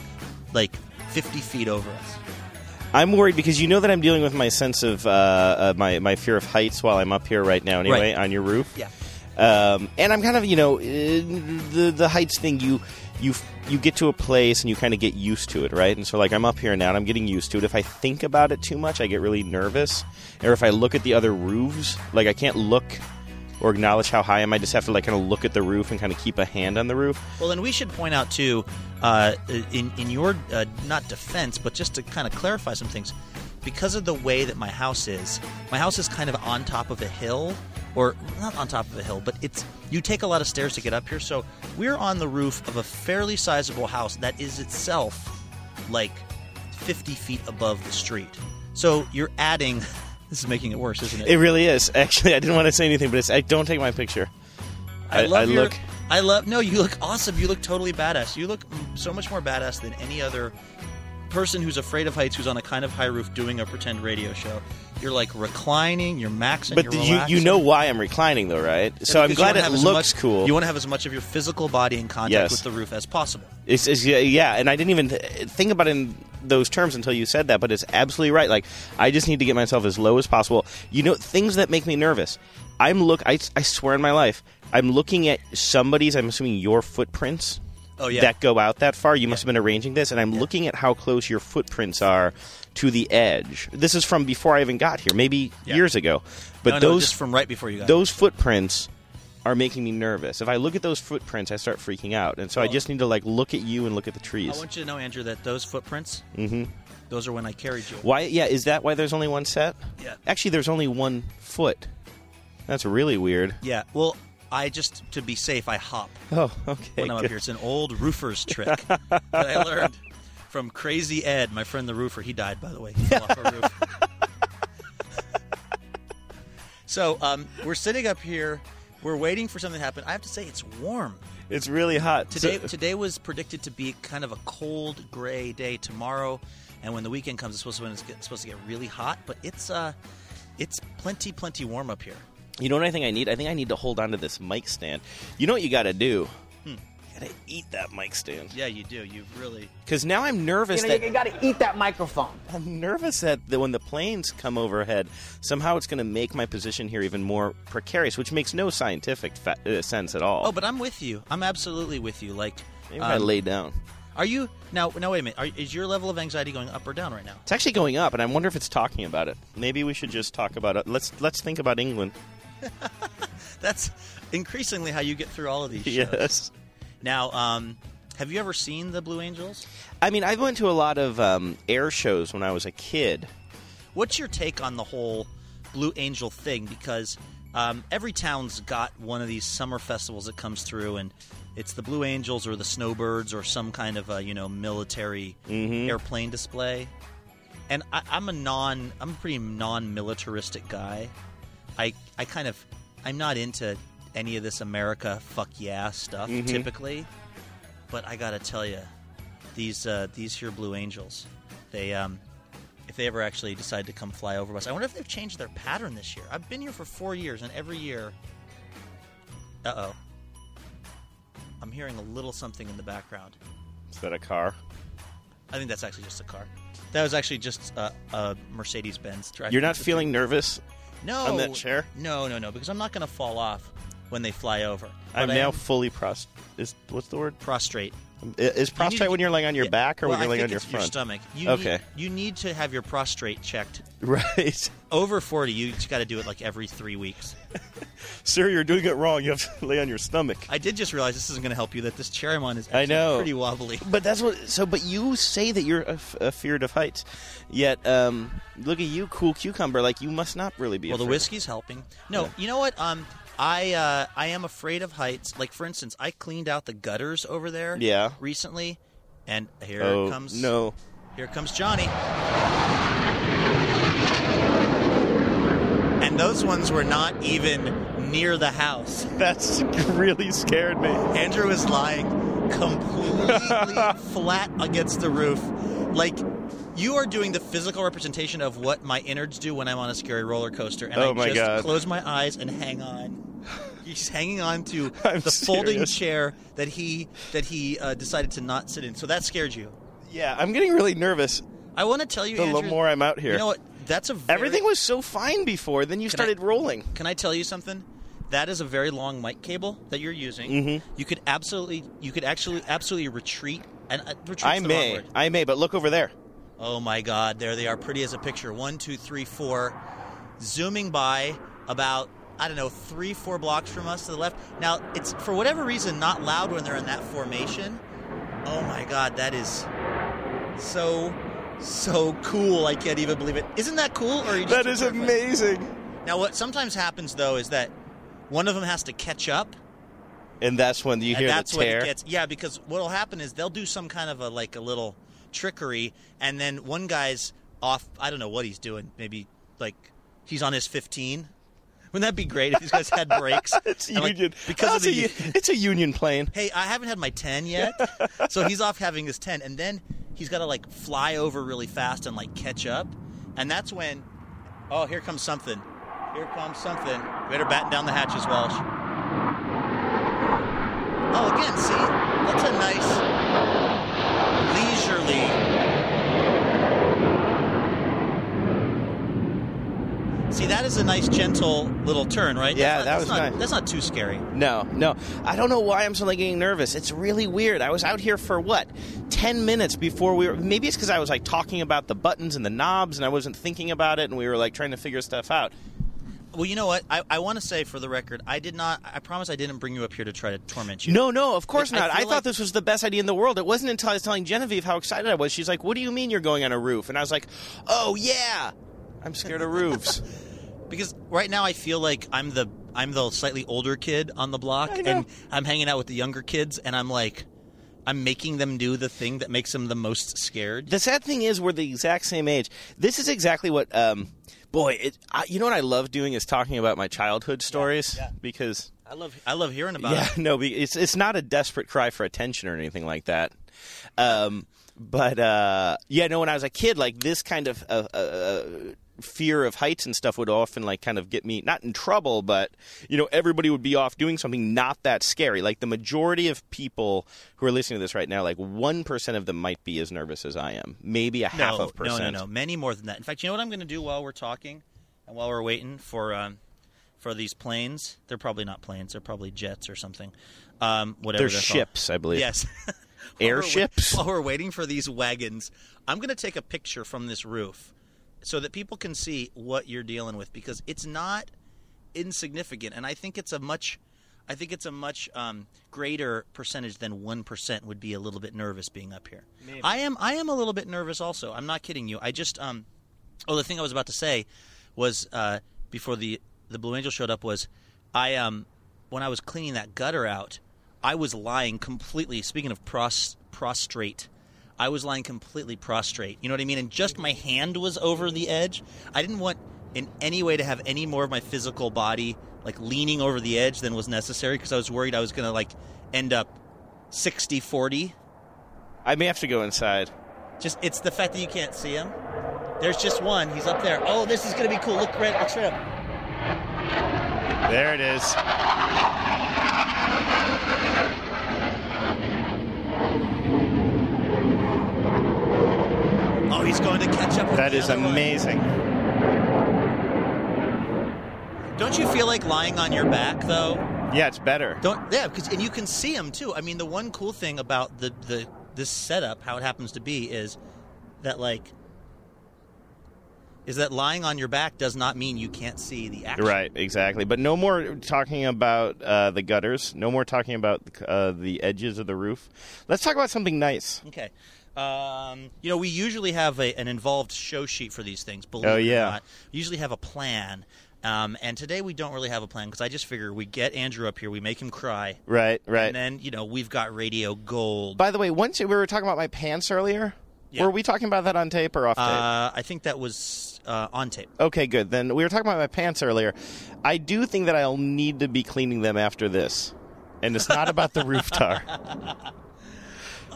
like 50 feet over us. I'm worried because you know that I'm dealing with my sense of uh, uh, my my fear of heights while I'm up here right now. Anyway, Right. on your roof. Yeah. Um, and I'm kind of you know uh, the the heights thing. You you you get to a place and you kind of get used to it, right? And so like I'm up here now and I'm getting used to it. If I think about it too much, I get really nervous. Or if I look at the other roofs, like I can't look or acknowledge how high I am. I just have to like kind of look at the roof and kind of keep a hand on the roof. Well, and we should point out too, uh, in in your uh, not defense, but just to kind of clarify some things, because of the way that my house is, my house is kind of on top of a hill, or not on top of a hill, but it's you take a lot of stairs to get up here. So we're on the roof of a fairly sizable house that is itself like 50 feet above the street. So you're adding. This is making it worse, isn't it? It really is. Actually, I didn't want to say anything, but it's I don't take my picture. I, I- love I your, look- I love. No, you look awesome. You look totally badass. You look so much more badass than any other person who's afraid of heights who's on a kind of high roof doing a pretend radio show. You're like reclining. You're maxing. But you're you you know why I'm reclining though, right? So I'm glad it looks much- cool. You want to have as much of your physical body in contact Yes. with the roof as possible. It's, it's- yeah, yeah, and I didn't even think about it in those terms until you said that, but it's absolutely right. Like, I just need to get myself as low as possible. You know, things that make me nervous. I'm look. I, I swear in my life, I'm looking at somebody's. I'm assuming your footprints. Oh, yeah. That go out that far. You must have been arranging this, and I'm looking at how close your footprints are to the edge. This is from before I even got here, maybe Yeah. years ago. But No, no, those just from right before you got. those footprints are making me nervous. If I look at those footprints, I start freaking out, and so I just need to like look at you and look at the trees. I want you to know, Andrew, that those footprints. hmm Those are when I carried you. Why? Yeah, is that why there's only one set? Yeah. Actually, there's only one foot. That's really weird. Yeah. Well, I just to be safe, I hop. Oh, okay. when I'm up here. It's an old roofer's trick that I learned from Crazy Ed, my friend the roofer. He died, by the way. He fell off a roof. so um, we're sitting up here We're waiting for something to happen. I have to say, it's warm. It's really hot Today, So- today was predicted to be kind of a cold, gray day. Tomorrow, and when the weekend comes, it's supposed to, when it's, get, supposed to get really hot. But it's uh, it's plenty, plenty warm up here. You know what I think I need? I think I need to hold on to this mic stand. You know what you got to do? You got to eat that mic stand. Yeah, you do. You really. Because now I'm nervous You know, that you, got to eat that microphone. I'm nervous that the, when the planes come overhead, somehow it's going to make my position here even more precarious, which makes no scientific fa- uh, sense at all. Oh, but I'm with you. I'm absolutely with you. Like, Maybe if I um, lay down. are you now? Now, wait a minute. Are, is your level of anxiety going up or down right now? It's actually going up, and I wonder if it's talking about it. Maybe we should just talk about it. Let's let's think about England. That's increasingly how you get through all of these shows. Yes. Now, um, have you ever seen the Blue Angels? I mean, I went to a lot of um, air shows when I was a kid. What's your take on the whole Blue Angel thing? Because um, every town's got one of these summer festivals that comes through, and it's the Blue Angels or the Snowbirds or some kind of a you know military airplane display. And I, I'm a non, I'm a pretty non-militaristic guy. I I kind of I'm not into any of this America fuck yeah stuff typically, but I gotta tell you, these uh, these here Blue Angels, they um, if they ever actually decide to come fly over us, I wonder if they've changed their pattern this year. I've been here for four years, and every year, uh oh, I'm hearing a little something in the background. Is that a car? I think that's actually just a car. That was actually just uh, a Mercedes Benz. You're not feeling nervous? No on that chair? No, no, no, because I'm not going to fall off when they fly over. I'm But I now am fully prost. Is what's the word? prostrate. Is prostrate need- when you're laying on your Yeah, back or well, when you're I laying on think your it's front? stomach. You Okay. Need, you need to have your prostrate checked. Right, Over 40, you just got to do it like every three weeks. sir. You're doing it wrong. You have to lay on your stomach. I did just realize this isn't going to help you. That this chair I'm on is I know. pretty wobbly. But that's what. So, but you say that you're af- afeared of heights, yet um, look at you, cool cucumber. Like you must not really be. Well, the whiskey's helping. No, you know what? Um, I uh, I am afraid of heights. Like for instance, I cleaned out the gutters over there. Yeah. Recently, and here Oh comes no! Here comes Johnny. And those ones were not even near the house. That's really scared me. Andrew is lying completely flat against the roof. Like, you are doing the physical representation of what my innards do when I'm on a scary roller coaster. And Oh I just God. close my eyes and hang on. He's hanging on to I'm the folding chair that he that he uh, decided to not sit in. So that scared you. Yeah, I'm getting really nervous. I want to tell you, The Andrew, more I'm out here. You know what? That's a very, Everything was so fine before. Then you Can I- started rolling. Can I tell you something? That is a very long mic cable that you're using. Mm-hmm. You could absolutely, you could actually, absolutely retreat. And uh, I may. I may, but look over there. Oh my God! There they are, pretty as a picture. One, two, three, four, zooming by about I don't know three, four blocks from us to the left. Now it's for whatever reason not loud when they're in that formation. Oh my God, that is so so cool! I can't even believe it. Isn't that cool? Or are you just That is amazing. Now, what sometimes happens though is that one of them has to catch up, And that's when you and hear that's the when tear. it gets. Yeah, because what'll happen is they'll do some kind of a like a little trickery, and then one guy's off. I don't know what he's doing. Maybe like he's on his fifteen. Wouldn't that be great if these guys had brakes? it's And, like, union. because of the. a, it's a union plane. hey, I haven't had my ten yet, so he's off having his ten, and then he's got to like fly over really fast and like catch up, and that's when. Oh, here comes something. Here comes something. Better batten down the hatches, Walsh. Oh, again, see? That's a nice, leisurely. See, that is a nice, gentle little turn, right? Yeah, That's not- that that's was not, nice. That's not too scary. No, no. I don't know why I'm suddenly getting nervous. It's really weird. I was out here for what? 10 minutes before we were. Maybe it's because I was like talking about the buttons and the knobs and I wasn't thinking about it and we were like trying to figure stuff out. Well, you know what? I, I want to say for the record, I did not. I promise I didn't bring you up here to try to torment you. No, no, of course I- I not. I, feel thought like- this was the best idea in the world. It wasn't until I was telling Genevieve how excited I was. She's like, What do you mean you're going on a roof? And I was like, Oh, yeah. I'm scared of roofs. because right now I feel like I'm the I'm the slightly older kid on the block, and I'm hanging out with the younger kids, and I'm like, I'm making them do the thing that makes them the most scared. The sad thing is, we're the exact same age. This is exactly what. Um, boy, it, I, you know what I love doing is talking about my childhood stories yeah. because I love I love hearing about yeah, it. no, it's it's not a desperate cry for attention or anything like that. Um, but uh, yeah, no. When I was a kid, like this kind of uh, uh, uh, fear of heights and stuff would often like kind of get me not in trouble, but you know, everybody would be off doing something not that scary. Like the majority of people who are listening to this right now, like one percent of them might be as nervous as I am, maybe a half no, of percent. No, no, no. Many more than that. In fact, you know what I'm going to do while we're talking and while we're waiting for um, for these planes? They're probably not planes. They're probably jets or something. Um, whatever They're they're called. ships, I believe. Yes. While we're wait- Airships? While we're waiting for these wagons, I'm going to take a picture from this roof so that people can see what you're dealing with because it's not insignificant, and I think it's a much. I think it's a much um, greater percentage than one percent would be a little bit nervous being up here. I am. I am a little bit nervous also. I'm not kidding you. I just. Um, oh, the thing I was about to say was uh, before the the Blue Angel showed up was I um when I was cleaning that gutter out, I was lying completely. Speaking of pros, prostrate, I was lying completely prostrate. You know what I mean? And just my hand was over the edge. I didn't want in any way to have any more of my physical body like leaning over the edge than was necessary because I was worried I was going to like end up 60-40. I may have to go inside. Just it's the fact that you can't see him. There's just one. He's up there. Oh, this is going to be cool. Look right, look straight up. There it is. He's going to catch up with That the is other one. amazing. Don't you feel like lying on your back though? Yeah, it's better. Don't yeah, because and you can see him too. I mean, the one cool thing about the the this setup, how it happens to be, is that like is that lying on your back does not mean you can't see the action. Right, exactly. But no more talking about uh, the gutters. No more talking about uh, the edges of the roof. Let's talk about something nice. Okay. Um, you know, we usually have a, an involved show sheet for these things. Believe Oh, it or not, we usually have a plan. Um, and today we don't really have a plan because I just figure we get Andrew up here, we make him cry, Right, right. and then you know we've got radio gold. By the way, once we were talking about my pants earlier. Yeah. Were we talking about that on tape or off tape? Uh, I think that was uh, on tape. Okay, good. Then we were talking about my pants earlier. I do think that I'll need to be cleaning them after this, and it's not about the roof tar.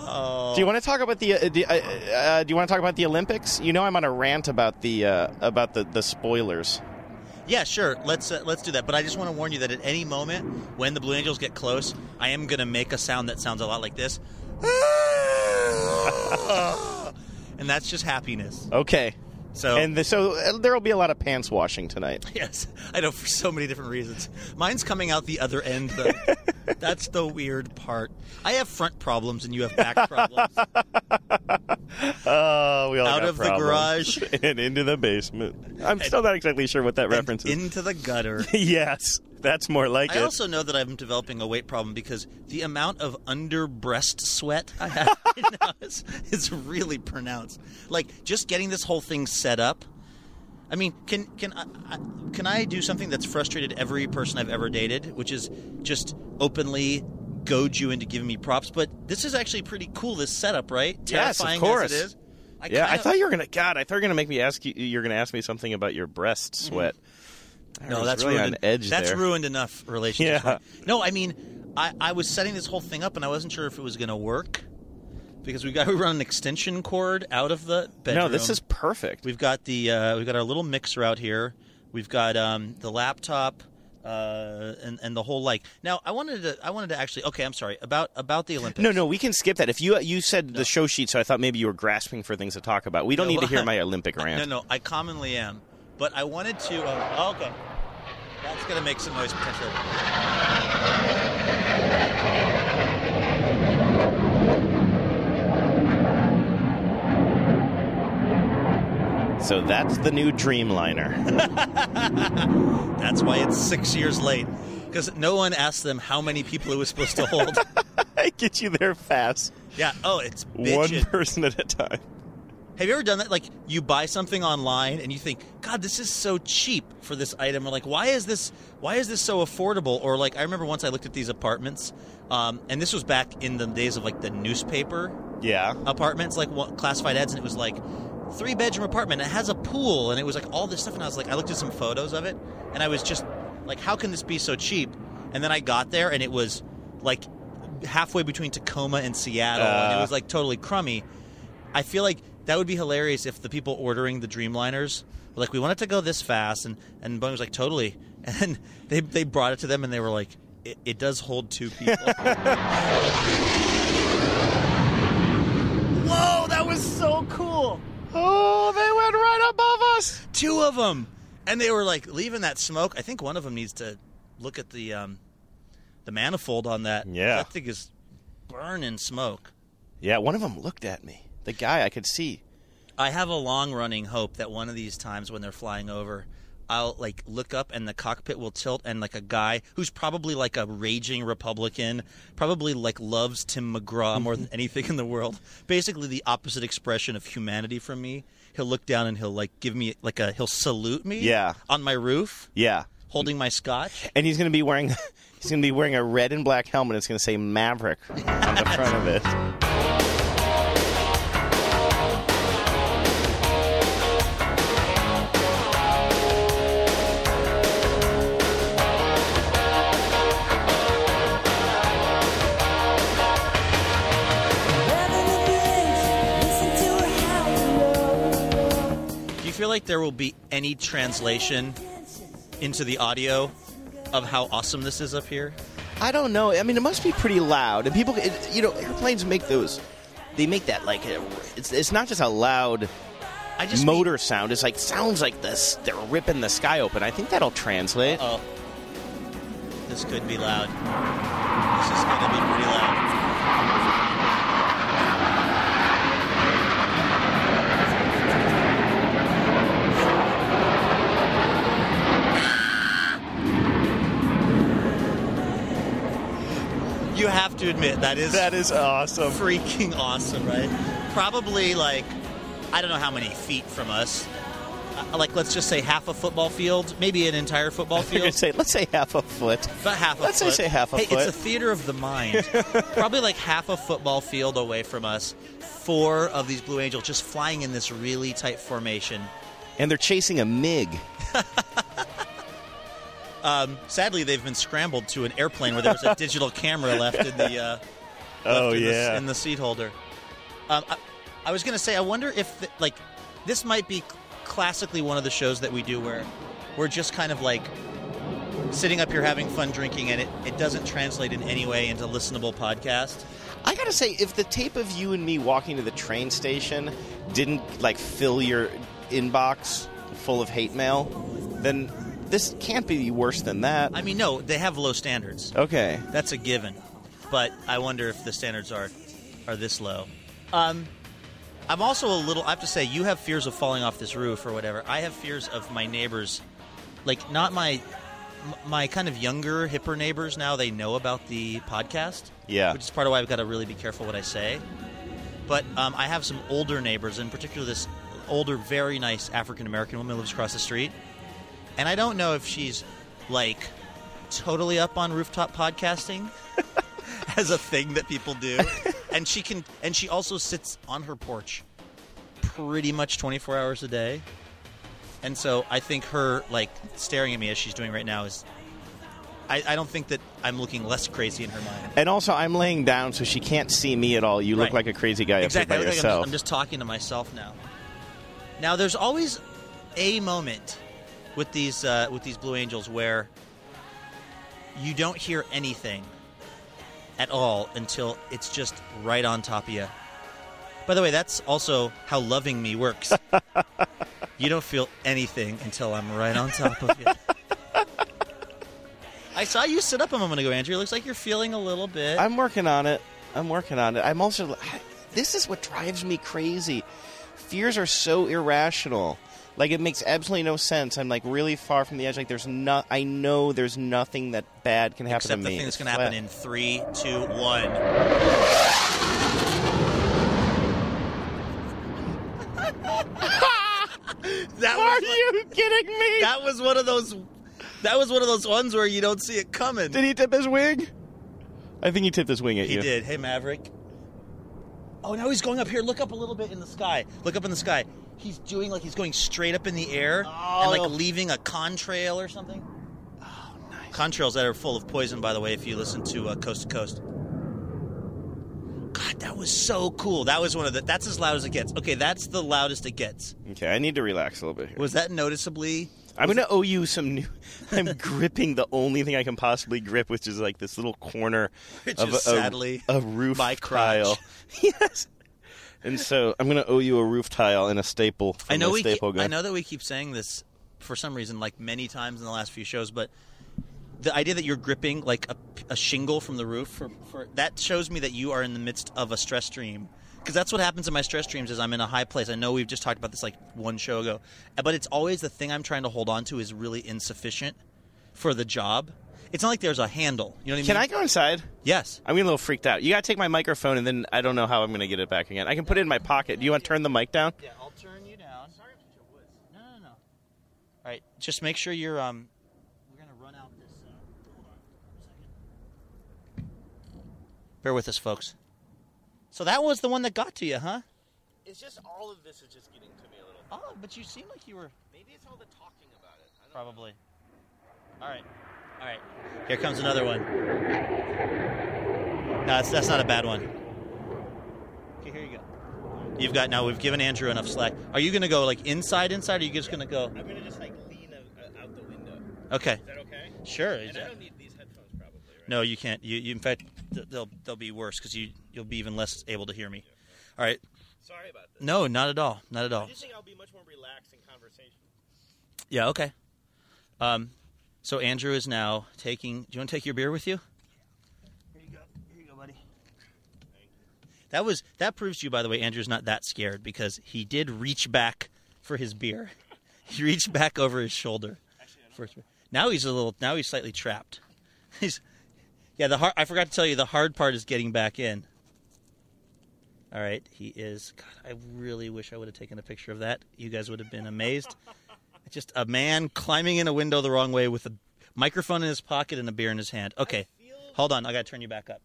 Oh. Do you want to talk about the? Uh, do, uh, uh, do you want to talk about the Olympics? You know, I'm on a rant about the uh, about the, the spoilers. Yeah, sure. Let's uh, let's do that. But I just want to warn you that at any moment when the Blue Angels get close, I am going to make a sound that sounds a lot like this, and that's just happiness. Okay. So And the, so uh, there will be a lot of pants washing tonight. Yes, I know for so many different reasons. Mine's coming out the other end, though. That's the weird part. I have front problems, and you have back problems. Oh, we all Out got of the problems. garage. and into the basement. I'm still not exactly sure what that reference is. into the gutter. yes, that's more like I it. also know that I'm developing a weight problem because the amount of under breast sweat I have right now is, is really pronounced. Like just getting this whole thing set up. I mean, can can I, I, can I do something that's frustrated every person I've ever dated, which is just openly goad you into giving me props? But this is actually pretty cool. This setup, right? Yes, of Terrifying course. As it is. I yeah, I kinda- thought you were gonna. God, I thought you were gonna make me ask you. You're gonna ask me something about your breast sweat. Mm-hmm. No, that's really ruined. on edge that's there. ruined enough relationships. Yeah. No, I mean, I, I was setting this whole thing up, and I wasn't sure if it was going to work because we got we run an extension cord out of the bedroom. No, this is perfect. We've got the uh, we've got our little mixer out here. We've got um, the laptop. Uh, and and the whole like now I wanted to I wanted to actually okay I'm sorry about about the Olympics No, no, we can skip that. If you you said the show sheet, so I thought maybe you were grasping for things to talk about. We don't No, need to hear my Olympic rant. No, no, I commonly am, but I wanted to. Uh, oh, okay, that's gonna make some noise potentially. So that's the new Dreamliner. That's why it's six years late because no one asked them how many people it was supposed to hold. I get you there fast, yeah. Oh, it's one person at a time. Have you ever done that? Like you buy something online and you think, God, this is so cheap for this item. Or like, why is this? Why is this so affordable? Or like, I remember once I looked at these apartments, um, and this was back in the days of like the newspaper Yeah. apartments, like what, classified ads, and it was like three bedroom apartment. It has a pool, and it was like all this stuff. And I was like, I looked at some photos of it, and I was just like, how can this be so cheap? and then I got there and it was like halfway between Tacoma and Seattle, and it Uh. was like totally crummy. I feel like that would be hilarious if the people ordering the Dreamliners were like, "We want it to go this fast," and and Boeing was like, "Totally," and they they brought it to them, and they were like, "It, it does hold two people." Whoa, that was so cool! Oh, they went right above us. Two of them, and they were like leaving that smoke. I think one of them needs to look at the um, the manifold on that. Yeah. that thing is burning smoke. Yeah, one of them looked at me. The guy I could see. I have a long running hope that one of these times when they're flying over, I'll like look up and the cockpit will tilt and like a guy who's probably like a raging Republican, probably like loves Tim McGraw more than mm-hmm. anything in the world. Basically the opposite expression of humanity from me. He'll look down and he'll like give me like a he'll salute me Yeah. on my roof Yeah, holding my scotch. and he's going to be wearing he's to be wearing a red and black helmet. It's going to say Maverick on the front of it. like there will be any translation into the audio of how awesome this is up here? I don't know. I mean, it must be pretty loud, and people, it, you know, airplanes make those. They make that like it's it's not just a loud I just motor sound. It's like sounds like this. They're ripping the sky open. I think that'll translate. Oh, this could be loud. This is going to be pretty loud. You have to admit that is that is awesome. freaking awesome, right? Probably like I don't know how many feet from us. Uh, like let's just say half a football field, maybe an entire football field. say, let's say half a foot. About half a Let's foot. just say half a hey, foot. It's a theater of the mind. Probably like half a football field away from us. Four of these Blue Angels just flying in this really tight formation. And they're chasing a MiG. Sadly, they've been scrambled to an airplane where there was a digital camera left in the uh, left Oh, in, yeah. the, in the seat holder. Um, I, I was going to say, I wonder if the, like this might be classically one of the shows that we do where we're just kind of like sitting up here having fun drinking, and it, it doesn't translate in any way into listenable podcast. I gotta say, if the tape of you and me walking to the train station didn't like fill your inbox full of hate mail, then this can't be worse than that. I mean, no, they have low standards. Okay. That's a given. But I wonder if the standards are are this low. Um, I'm also a little. I have to say, you have fears of falling off this roof or whatever. I have fears of my neighbors, like not my my kind of younger, hipper neighbors. Now they know about the podcast. Yeah. which is part of why I've got to really be careful what I say. But um, I have some older neighbors, in particular this older, very nice African American woman lives across the street, and I don't know if she's like totally up on rooftop podcasting as a thing that people do. and she can and she also sits on her porch pretty much 24 hours a day. And so I think her like staring at me as she's doing right now is I, I don't think that I'm looking less crazy in her mind. And also, I'm laying down so she can't see me at all. You look Right. like a crazy guy exactly. up by think I'm just, yourself. I'm just talking to myself now. Now, there's always a moment with these uh, with these Blue Angels where you don't hear anything at all until it's just right on top of you. By the way, that's also how loving me works. you don't feel anything until I'm right on top of you. I saw you sit up a moment ago, Andrew. It looks like you're feeling a little bit. I'm working on it. I'm working on it. I'm also. This is what drives me crazy. Fears are so irrational. Like it makes absolutely no sense. I'm like really far from the edge. Like there's not. I know there's nothing that bad can happen Except to the me. thing that's going to happen in three, two, one. that Are was, you kidding me? That was one of those. That was one of those ones where you don't see it coming. Did he tip his wing? I think he tipped his wing at He you. He did. Hey, Maverick. Oh, now he's going up here. Look up a little bit in the sky. Look up in the sky. He's doing like he's going straight up in the air and Oh. like leaving a contrail or something. contrails that are full of poison. By the way, if you listen to uh, Coast to Coast. God, that was so cool. That was one of the. That's as loud as it gets. Okay, that's the loudest it gets. Okay, I need to relax a little bit here. Was that noticeably? I'm going to owe you some new. I'm gripping the only thing I can possibly grip, which is like this little corner Which of is a, a- sadly a, roof my crotch. tile. yes. And so I'm going to owe you a roof tile and a staple. From I know we. staple gun. I know that we keep saying this for some reason, like many times in the last few shows, but the idea that you're gripping like a, a shingle from the roof for, for that shows me that you are in the midst of a stress stream. Because that's what happens in my stress dreams is I'm in a high place. I know we've just talked about this like one show ago, but it's always the thing I'm trying to hold on to is really insufficient for the job. It's not like there's a handle. You know what I mean? Can I go inside? Yes. I'm getting a little freaked out. You got to take my microphone, and then I don't know how I'm going to get it back again. I can put it in my pocket. Do you want to turn the mic down? Yeah, I'll turn you down. Sorry if you would. No, no, no. All right, just make sure you're. Um, we're gonna run out this. Uh, hold on a second. Bear with us, folks. So that was the one that got to you, huh? It's just all of this is just getting to me a little. Oh, but you seem like you were Maybe it's all the talking about it. I don't probably. All right, all right. Here comes another one. No, that's, that's not a bad one. Okay, here you go. You've got now. We've given Andrew enough slack. Are you gonna go like inside, inside? Or are you just gonna go? I'm going to just like lean out the window. Okay. Is that okay? Sure. And I don't need these headphones probably, right? No, you can't. You, you in fact, they'll they'll be worse because you you'll be even less able to hear me. All right. Sorry about this. No, not at all. Not at all. I just think I'll be much more relaxed in conversation. Yeah. Okay. Um, so Andrew is now taking. Do you want to take your beer with you? Here you go. Here you go, buddy. That was that proves to you, by the way, Andrew's not that scared because he did reach back for his beer. he reached back over his shoulder. First, now he's a little. Now he's slightly trapped. He's. Yeah, the hard. I forgot to tell you, the hard part is getting back in. All right, he is. God, I really wish I would have taken a picture of that. You guys would have been amazed. Just a man climbing in a window the wrong way with a microphone in his pocket and a beer in his hand. Okay, hold on. I got to turn you back up.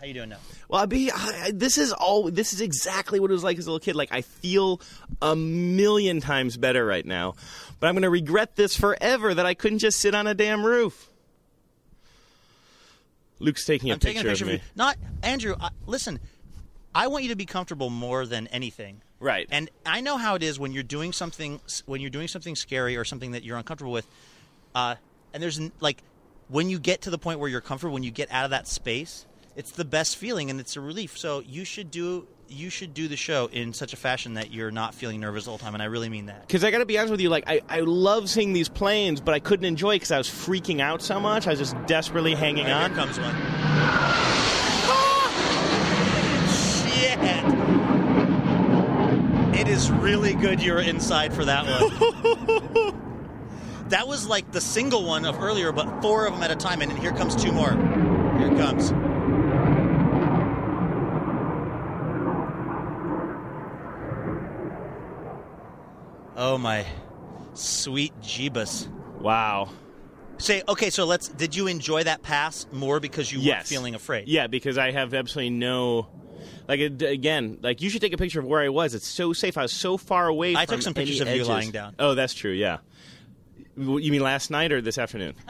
How you doing now? Well, I be I, this is all. This is exactly what it was like as a little kid. Like I feel a million times better right now, but I'm going to regret this forever that I couldn't just sit on a damn roof. Luke's taking a I'm picture, taking a picture of of, me. you. Not Andrew. I, listen, I want you to be comfortable more than anything. Right. And I know how it is when you're doing something when you're doing something scary or something that you're uncomfortable with. Uh, and there's like when you get to the point where you're comfortable, when you get out of that space, it's the best feeling and it's a relief. So you should do you should do the show in such a fashion that you're not feeling nervous all the time, and I really mean that. Because I got to be honest with you, like I, I love seeing these planes, but I couldn't enjoy because I was freaking out so much. I was just desperately hanging Here on. comes one. Ah! Shit! It is really good you're inside for that one. that was like the single one of earlier, but four of them at a time, and then here comes two more. Here it comes. Oh my sweet Jeebus. Wow. Say okay, so let's. Did you enjoy that pass more because you yes. weren't feeling afraid? Yeah, because I have absolutely no. Like it, again, like you should take a picture of where I was. It's so safe. I was so far away. I took some pictures of you lying down. Oh, that's true. Yeah. You mean last night or this afternoon?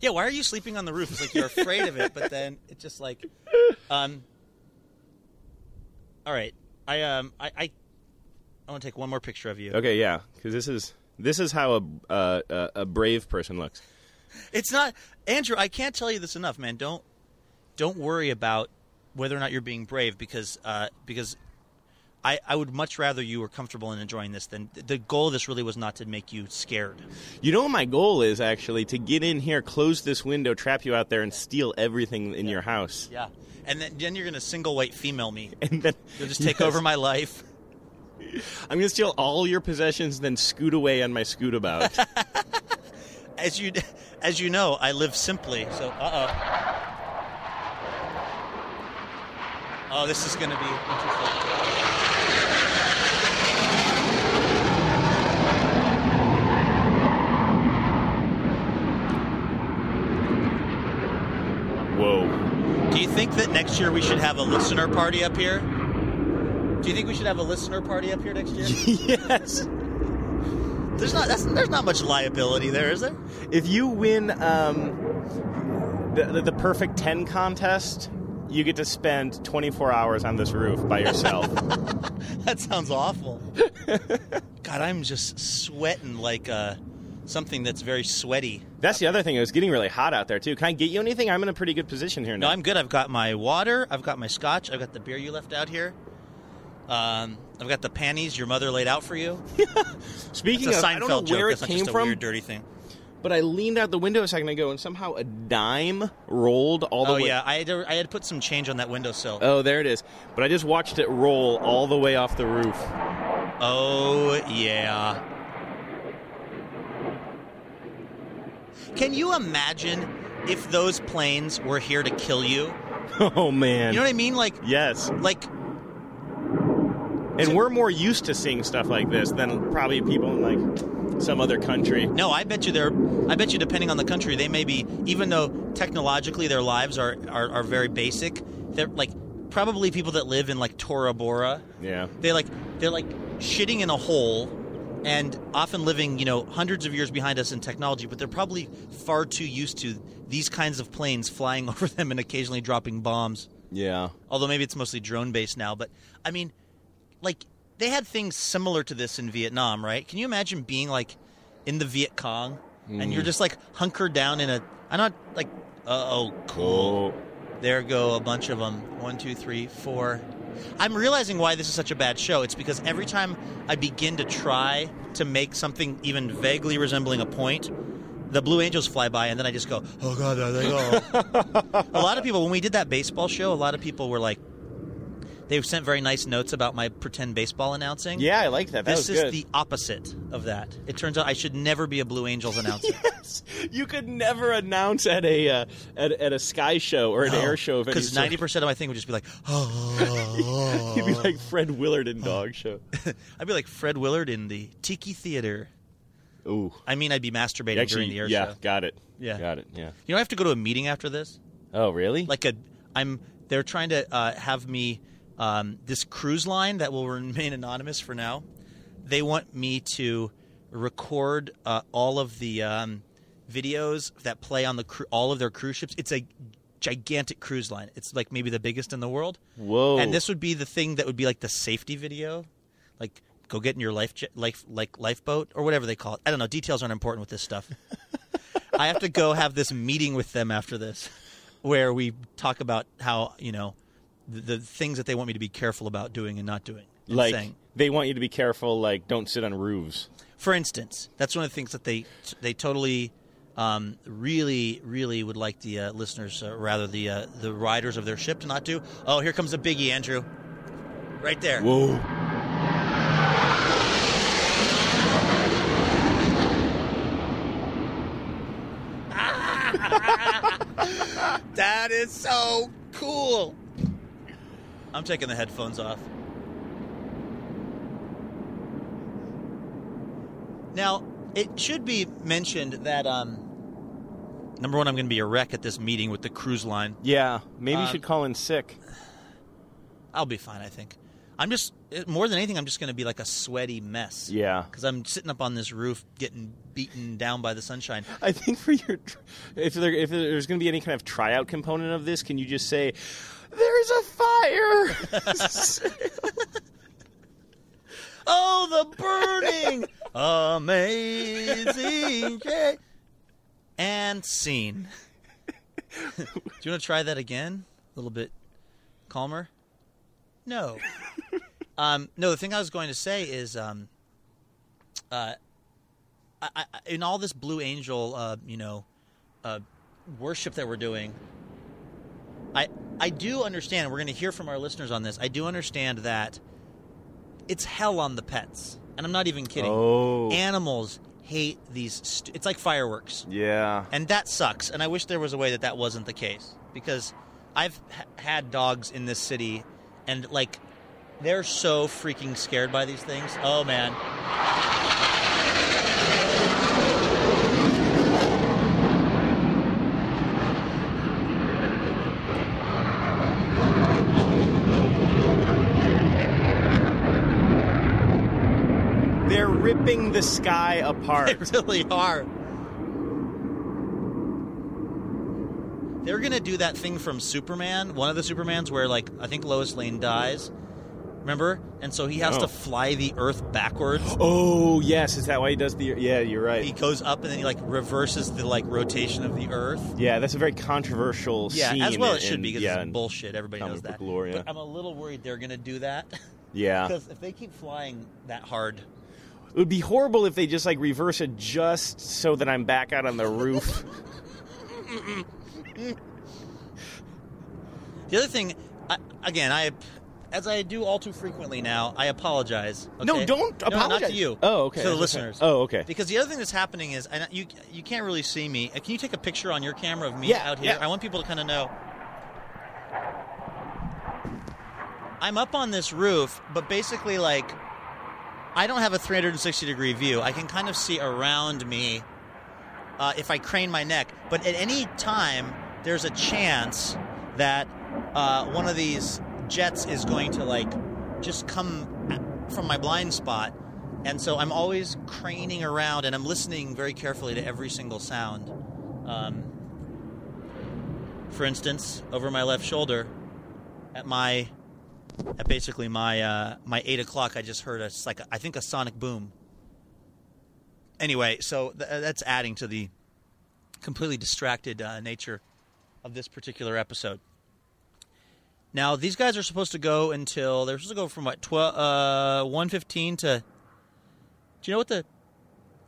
Yeah, why are you sleeping on the roof? It's like you're afraid of it, but then it's just like, um. All right, I um I I, I want to take one more picture of you. okay, yeah, because this is this is how a, uh, a a brave person looks. It's not Andrew. I can't tell you this enough, man. Don't don't worry about whether or not you're being brave because uh, because I I would much rather you were comfortable and enjoying this than the goal of this really was not to make you scared. You know what my goal is actually to get in here, close this window, trap you out there, and steal everything in your house. Yeah, and then then you're gonna single white female me. And then You'll just take Yes. over my life. I'm gonna steal all your possessions, then scoot away on my scoot about. As you as you know, I live simply. So, uh oh. Oh, this is going to be interesting. Whoa. Do you think that next year we should have a listener party up here? Do you think we should have a listener party up here next year? yes. there's not that's, there's not much liability there, is there? If you win, um, the, the, the perfect 10 contest, you get to spend 24 hours on this roof by yourself. That sounds awful. God, I'm just sweating like uh, something that's very sweaty. That's the other thing. It was getting really hot out there, too. Can I get you anything? I'm in a pretty good position here No. I'm good. I've got my water. I've got my scotch. I've got the beer you left out here. Um, I've got the panties your mother laid out for you. Speaking of, Seinfeld I don't know joke. where it not came from, weird, dirty thing. But I leaned out the window a second ago and somehow a dime rolled all the Oh way. Oh yeah, I had, to, I had to put some change on that windowsill. Oh, there it is. But I just watched it roll all the way off the roof. Oh yeah. Can you imagine if those planes were here to kill you? Oh man. You know what I mean? Like, yes. like And we're more used to seeing stuff like this than probably people in like some other country. No, I bet you they're. I bet you, depending on the country, they may be. Even though technologically their lives are are, are very basic, they're like probably people that live in like Tora Bora. Yeah. They like they're like shitting in a hole, and often living you know hundreds of years behind us in technology. But they're probably far too used to these kinds of planes flying over them and occasionally dropping bombs. Yeah. Although maybe it's mostly drone based now. But I mean, like they had things similar to this in Vietnam, right? Can you imagine being like in the Viet Cong and you're just like hunkered down in a? I'm not like, uh oh, cool. Oh. There go a bunch of them. One, two, three, four. I'm realizing why this is such a bad show. It's because every time I begin to try to make something even vaguely resembling a point, the Blue Angels fly by, and then I just go, "Oh God, there they go." a lot of people, when we did that baseball show, a lot of people were like, they've sent very nice notes about my pretend baseball announcing. Yeah, I like that. That this is good. the opposite of that. It turns out I should never be a Blue Angels announcer. yes, you could never announce at a uh, at, at a sky show or an air show of any because ninety percent of my thing would just be like, oh, You'd be like Fred Willard in Dog Show. I'd be like Fred Willard in the Tiki Theater. Ooh, I mean, I'd be masturbating actually, during the air yeah, show. Yeah, got it. Yeah. got it. Yeah. You know, I have to go to a meeting after this. Oh, really? Like a, I'm. They're trying to uh, have me um, this cruise line that will remain anonymous for now. They want me to record uh, all of the um, videos that play on the cru- all of their cruise ships. It's a gigantic cruise line. It's like maybe the biggest in the world. Whoa. And this would be the thing that would be like the safety video, like go get in your life jet, life like lifeboat or whatever they call it. I don't know. Details aren't important with this stuff. I have to go have this meeting with them after this, where we talk about how you know the, things that they want me to be careful about doing and not doing. and like saying. they want you to be careful. Like, don't sit on roofs. For instance, that's one of the things that they they totally, um, really, really would like the uh, listeners, uh, rather the uh, the riders of their ship, to not do. Oh, here comes a biggie, Andrew. Right there. Whoa. That is so cool. I'm taking the headphones off. Now, it should be mentioned that um, number one, I'm going to be a wreck at this meeting with the cruise line. Yeah, maybe you Uh, should call in sick. I'll be fine, I think. I'm just more than anything, I'm just going to be like a sweaty mess. Yeah. because I'm sitting up on this roof, getting beaten down by the sunshine. I think for your if there if there's going to be any kind of tryout component of this, can you just say there's a fire? Oh, the burning, amazing, and scene. Do you want to try that again? A little bit calmer. No. um, no, the thing I was going to say is, um, uh, I, I, in all this Blue Angel, uh, you know, uh, worship that we're doing, I I do understand. We're going to hear from our listeners on this. I do understand that it's hell on the pets, and I'm not even kidding. Oh. Animals hate these. St- it's like fireworks, yeah. and that sucks. And I wish there was a way that that wasn't the case because I've ha- had dogs in this city, and like they're so freaking scared by these things. Oh man. Ripping the sky apart. They really are. they're gonna do that thing from Superman, one of the Supermans, where like I think Lois Lane dies. Remember? And so he has Oh. to fly the Earth backwards. Oh yes, is that why he does the? Yeah, you're right. He goes up and then he like reverses the like rotation of the Earth. yeah, that's a very controversial Yeah, scene. as well it in- should be because yeah, it's bullshit. Everybody knows that. lore, yeah. But I'm a little worried they're gonna do that Yeah, because if they keep flying that hard, it would be horrible if they just like reverse it just so that I'm back out on the roof. The other thing, I, again, I as I do all too frequently now, I apologize. okay? No, don't No, not apologize. to you. Oh, okay. To the listeners. Oh, okay. Because the other thing that's happening is, and you you can't really see me. Uh, Can you take a picture on your camera of me Yeah, out here? yeah. I want people to kind of know. I'm up on this roof, but basically, like, I don't have a 360 degree view. I can kind of see around me uh, if I crane my neck. But at any time, there's a chance that uh, one of these jets is going to like just come from my blind spot. And so I'm always craning around and I'm listening very carefully to every single sound. Um, for instance, over my left shoulder, at my, at basically my uh, my eight o'clock, I just heard a like I think a sonic boom. Anyway, so th- that's adding to the completely distracted uh, nature of this particular episode. Now these guys are supposed to go until they're supposed to go from what twelve uh one fifteen to. Do you know what the,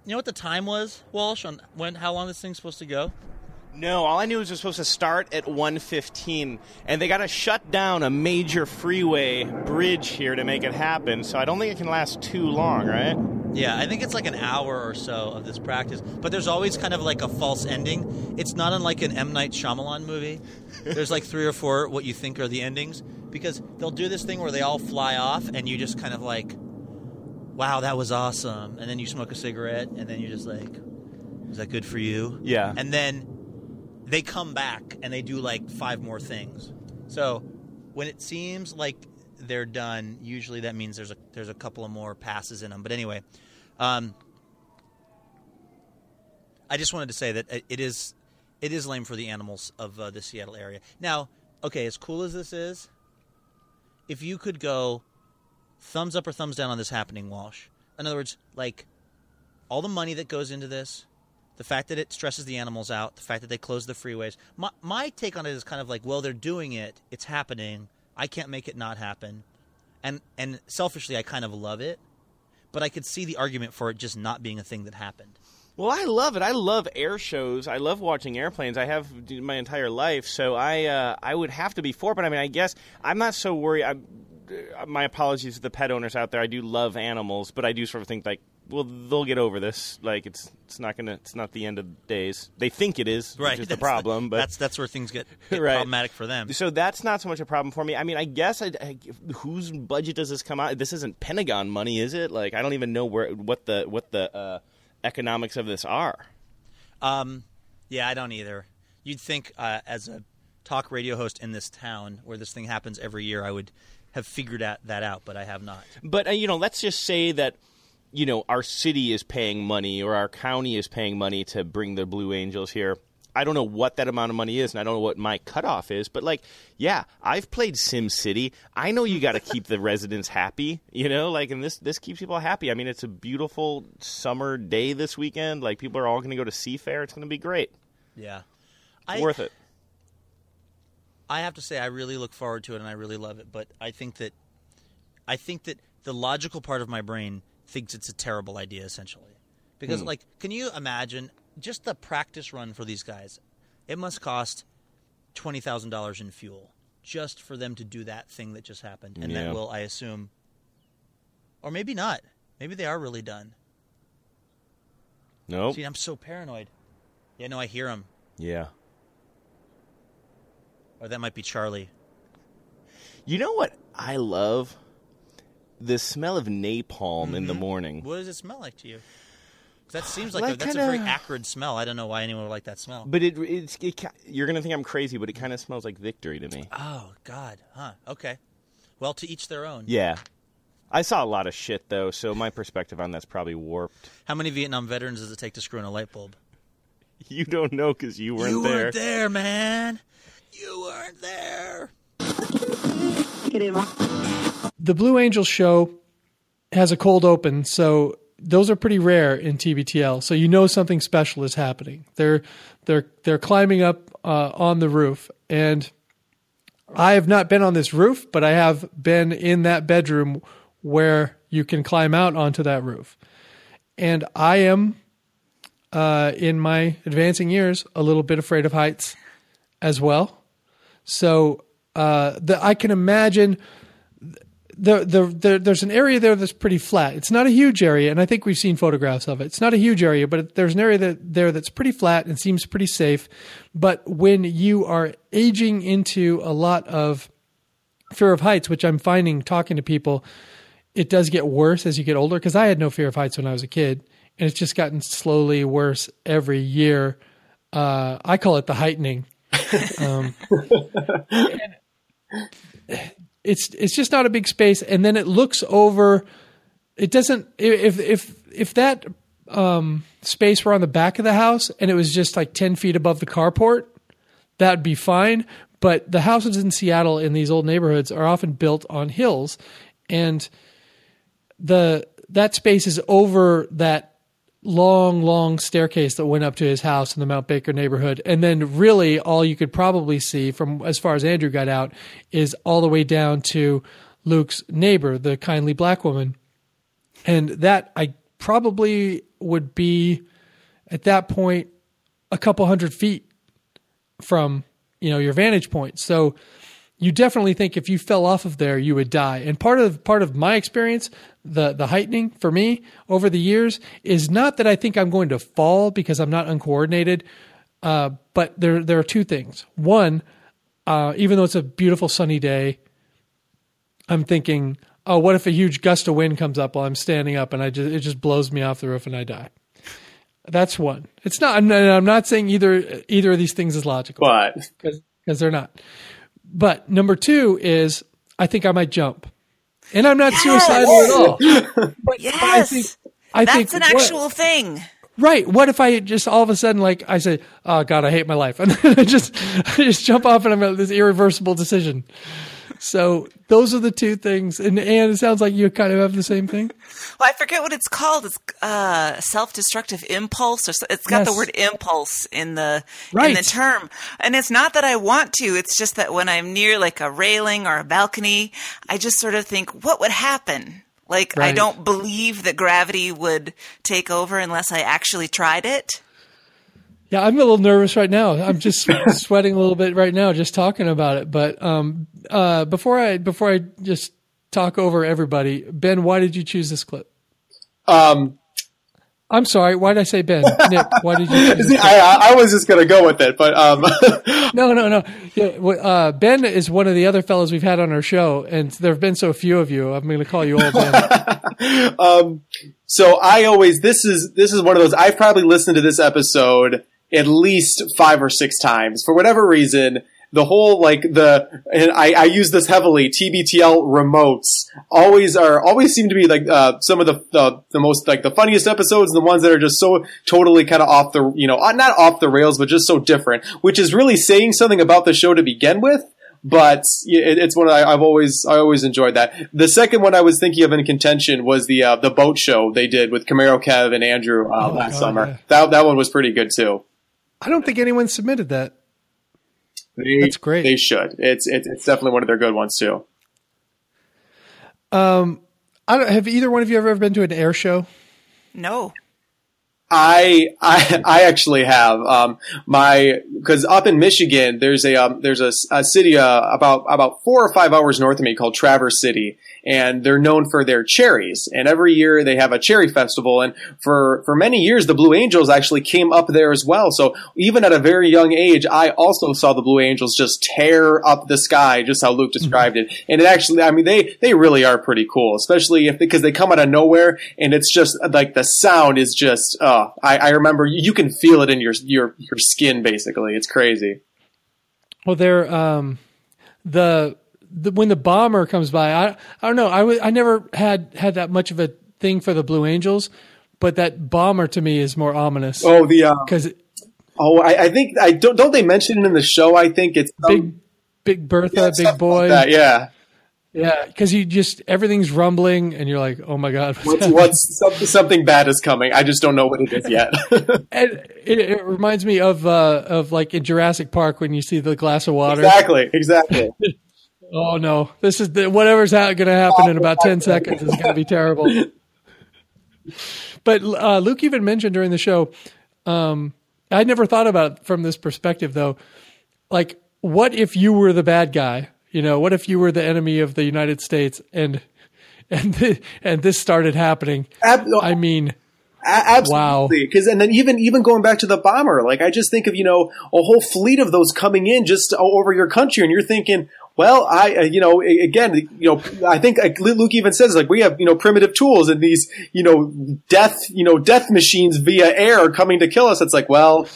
you know what the time was, Walsh? On when how long this thing's supposed to go? No, all I knew was it was supposed to start at 1:15, and they got to shut down a major freeway bridge here to make it happen. So I don't think it can last too long, right? Yeah, I think it's like an hour or so of this practice, but there's always kind of like a false ending. It's not unlike an M Night Shyamalan movie. There's like three or four what you think are the endings because they'll do this thing where they all fly off and you just kind of like, wow, that was awesome, and then you smoke a cigarette and then you're just like, is that good for you? Yeah. and then they come back and they do like five more things. So when it seems like they're done, usually that means there's a there's a couple of more passes in them. But anyway, um, I just wanted to say that it- is it is lame for the animals of uh, the Seattle area. Now, okay, as cool as this is, if you could go thumbs up or thumbs down on this happening, Walsh. In other words, like all the money that goes into this, the fact that it stresses the animals out, the fact that they close the freeways. My, my take on it is kind of like, well, they're doing it, it's happening. I can't make it not happen, and and selfishly, I kind of love it, but I could see the argument for it just not being a thing that happened. Well, I love it. I love air shows. I love watching airplanes. I have my entire life, so I uh, I would have to be for. But I mean, I guess I'm not so worried. I'm, uh, my apologies to the pet owners out there. I do love animals, but I do sort of think like, well, they'll get over this. Like it's it's not gonna it's not the end of days. They think it is, Right, which is the problem. but that's that's where things get, get Right. problematic for them. so that's not so much a problem for me. I mean, I guess I, I, whose budget does this come out? This isn't Pentagon money, is it? Like I don't even know where what the what the uh, economics of this are. Um, yeah, I don't either. You'd think uh, as a talk radio host in this town where this thing happens every year, I would have figured that, that out, but I have not. But uh, you know, let's just say that you know our city is paying money or our county is paying money to bring the Blue Angels here. I don't know what that amount of money is, and I don't know what my cutoff is. But like, yeah, I've played Sim City. I know you got to keep the residents happy. You know, like, and this this keeps people happy. I mean, it's a beautiful summer day this weekend. Like, people are all going to go to Seafair. It's going to be great. Yeah. I, worth it. I have to say I really look forward to it and I really love it, but I think that I think that the logical part of my brain thinks it's a terrible idea essentially. Because hmm. like can you imagine just the practice run for these guys? It must cost $20,000 in fuel just for them to do that thing that just happened and Yeah. that will I assume or maybe not. Maybe they are really done. Nope. See, I'm so paranoid. Yeah, no, I hear him. Yeah. Or that might be Charlie. You know what I love? The smell of napalm in the Mm-hmm. morning. What does it smell like to you? That seems like, Like a, that's kinda- a very acrid smell. I don't know why anyone would like that smell. But it, it's it, you're gonna think I'm crazy, but it kind of smells like victory to me. oh God, huh? Okay. Well, to each their own. Yeah, I saw a lot of shit though, so my perspective on that's probably warped. How many Vietnam veterans does it take to screw in a light bulb? You don't know because you weren't you there. You weren't there, man. You weren't there. The Blue Angels show has a cold open, so those are pretty rare in TBTL. So you know something special is happening. They're they're they're climbing up uh, on the roof, and I have not been on this roof, but I have been in that bedroom where you can climb out onto that roof, and I am uh, in my advancing years a little bit afraid of heights as well. So uh, the, I can imagine the, the, the, there's an area there that's pretty flat. It's not a huge area, and I think we've seen photographs of it. It's not a huge area, but there's an area that, there that's pretty flat and seems pretty safe. But when you are aging into a lot of fear of heights, which I'm finding talking to people, it does get worse as you get older. Because I had no fear of heights when I was a kid, and it's just gotten slowly worse every year. Uh, I call it the heightening. Um, it's it's just not a big space, and then it looks over. It doesn't if if if that um, space were on the back of the house and it was just like ten feet above the carport, that'd be fine. But the houses in Seattle in these old neighborhoods are often built on hills, and the that space is over that long, long staircase that went up to his house in the Mount Baker neighborhood. And then really all you could probably see from as far as Andrew got out is all the way down to Luke's neighbor, the kindly black woman. And that I probably would be at that point a couple hundred feet from, you know, your vantage point. So you definitely think if you fell off of there, you would die. And part of part of my experience, the the heightening for me over the years is not that I think I'm going to fall because I'm not uncoordinated, uh, but there there are two things. One, uh, even though it's a beautiful sunny day, I'm thinking, oh, what if a huge gust of wind comes up while I'm standing up and I just it just blows me off the roof and I die. That's one. It's not. I'm, I'm not saying either either of these things is logical, But because they're not. But number two is I think I might jump, and I'm not suicidal at all. Yes. I think I That's think an what- actual thing. right. What if I just all of a sudden like I say, "Oh God, I hate my life," and then I just I just jump off and I'm at this irreversible decision. So those are the two things, and and it sounds like you kind of have the same thing. Well, I forget what it's called. It's uh, self-destructive impulse, or it's got the word impulse in the in the term. And it's not that I want to. It's just that when I'm near like a railing or a balcony, I just sort of think, what would happen? Like I don't believe that gravity would take over unless I actually tried it. Yeah, I'm a little nervous right now. I'm just sweating a little bit right now just talking about it. But um, uh, before I before I just talk over everybody, Ben, why did you choose this clip? um, I'm sorry. Why did I say Ben? Nick, why did you choose this? I, I was just gonna go with it, but um, No, no, no. Yeah, uh, ben is one of the other fellows we've had on our show, and there have been so few of you. I'm going to call you all Ben. so I always this is this is one of those I've probably listened to this episode at least five or six times for whatever reason. The whole like the and I, I use this heavily. TBTL remotes always are always seem to be like uh, some of the, the the most like the funniest episodes, and the ones that are just so totally kind of off the you know uh, not off the rails, but just so different, which is really saying something about the show to begin with but it, it's one I, I've always I always enjoyed that. The second one I was thinking of in contention was the uh, the boat show they did with Camaro Kev and Andrew uh, last God, summer. yeah. That that one was pretty good too. I don't think anyone submitted that. They, That's great. They should. It's, it's it's definitely one of their good ones too. Um, I don't, have either one of you ever been to an air show? No. I I I actually have um my because up in Michigan there's a um, there's a, a city uh, about about four or five hours north of me called Traverse City and they're known for their cherries. And every year they have a cherry festival and for for many years the Blue Angels actually came up there as well. So even at a very young age I also saw the Blue Angels just tear up the sky just how Luke described it. And it actually I mean they they really are pretty cool especially if because they come out of nowhere and it's just like the sound is just uh I, I remember you can feel it in your your your skin basically. It's crazy. Well, they're um, the, the when the bomber comes by. I I don't know. I I never had had that much of a thing for the Blue Angels, but that bomber to me is more ominous oh the uh, because Oh, I, I think I don't. Don't they mention it in the show? I think it's Big, big Bertha, big boy. like that, yeah. Yeah, because you just everything's rumbling, and you're like, "Oh my god!" What's, what's something, something bad is coming? I just don't know what it is yet. and it, it reminds me of uh, of like in Jurassic Park when you see the glass of water. exactly, exactly. Oh no, this is the, whatever's ha- going to happen in about ten seconds is going to be terrible. But uh, Luke even mentioned during the show, um, I never thought about it from this perspective though. Like, what if you were the bad guy? You know, what if you were the enemy of the United States and and th- and this started happening? Ab- I mean, absolutely. Because and then even even going back to the bomber, like I just think of you know a whole fleet of those coming in just over your country, and you're thinking. Well, I, uh, you know, again, you know, I think like Luke even says, like, we have, you know, primitive tools and these, you know, death, you know, death machines via air coming to kill us. It's like, well,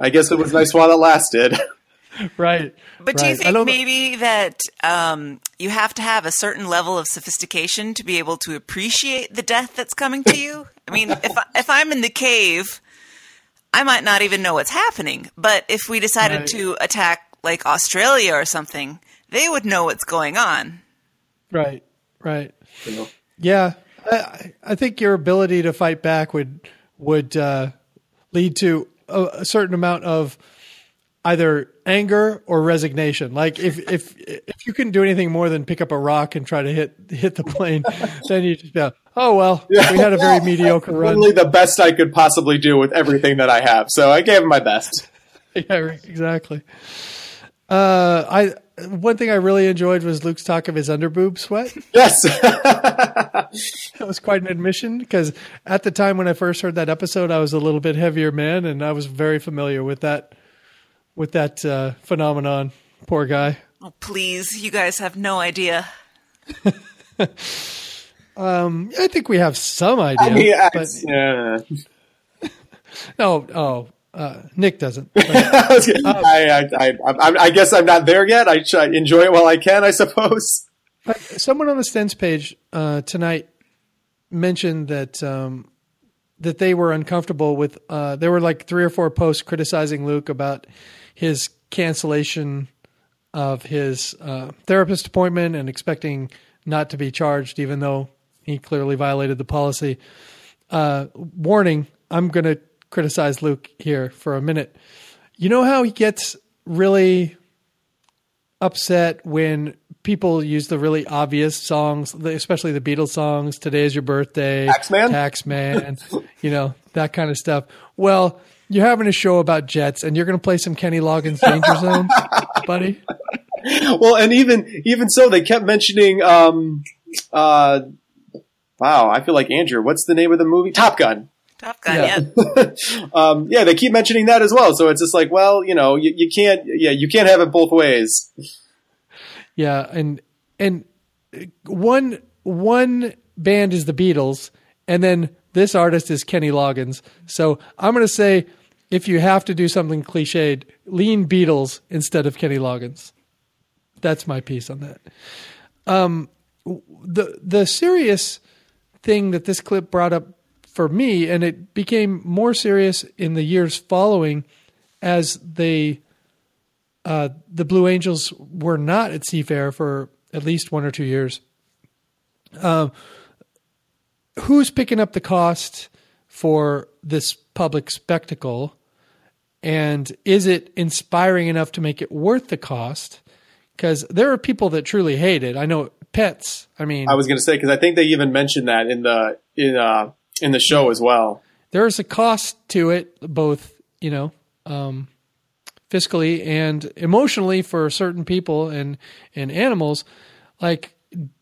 I guess it was nice while it lasted. right? But do you think maybe that um, you have to have a certain level of sophistication to be able to appreciate the death that's coming to you? I mean, if I, if I'm in the cave, I might not even know what's happening. But if we decided Right. to attack like Australia or something, they would know what's going on. Right, right. Yeah, I, I think your ability to fight back would would uh, lead to a, a certain amount of either anger or resignation. Like if if if you couldn't do anything more than pick up a rock and try to hit hit the plane, then you just go, oh well, yeah, we had a very mediocre run. Literally the best I could possibly do with everything that I have. So I gave it my best. yeah, exactly. Uh, I one thing I really enjoyed was Luke's talk of his underboob sweat. Yes. That was quite an admission because at the time when I first heard that episode, I was a little bit heavier man, and I was very familiar with that with that uh, phenomenon. Poor guy. Oh, please, you guys have no idea. um, I think we have some idea, I mean, I- but yeah. no, oh, uh, Nick doesn't. But, I, I, I, I, I, I guess I'm not there yet. I should enjoy it while I can, I suppose. someone on the Stens page uh, tonight mentioned that um, that they were uncomfortable with. Uh, there were like three or four posts criticizing Luke about his cancellation of his uh, therapist appointment and expecting not to be charged, even though he clearly violated the policy. Uh, warning: I'm going to criticize Luke here for a minute. You know how he gets really upset when people use the really obvious songs, especially the Beatles songs. Today is your birthday, Taxman? Taxman, you know that kind of stuff. Well, you're having a show about jets, and you're going to play some Kenny Loggins' Danger Zone, buddy. Well, and even even so, they kept mentioning. Um, uh, wow, I feel like Andrew. What's the name of the movie? Top Gun. Top Gun, Yeah. yeah. Um, yeah, they keep mentioning that as well. So it's just like, well, you know, you, you can't. Yeah, you can't have it both ways. Yeah, and and one one band is the Beatles, and then this artist is Kenny Loggins. So I'm going to say, if you have to do something cliched, lean Beatles instead of Kenny Loggins. That's my piece on that. Um, the the serious thing that this clip brought up for me, and it became more serious in the years following, as they uh, the Blue Angels were not at Seafair for at least one or two years. Um, who's picking up the cost for this public spectacle? And is it inspiring enough to make it worth the cost? Because there are people that truly hate it. I know pets. I mean, I was going to say because I think they even mentioned that in the in uh, in the show as well. there's a cost to it, both you know, um, fiscally and emotionally for certain people and and animals. Like,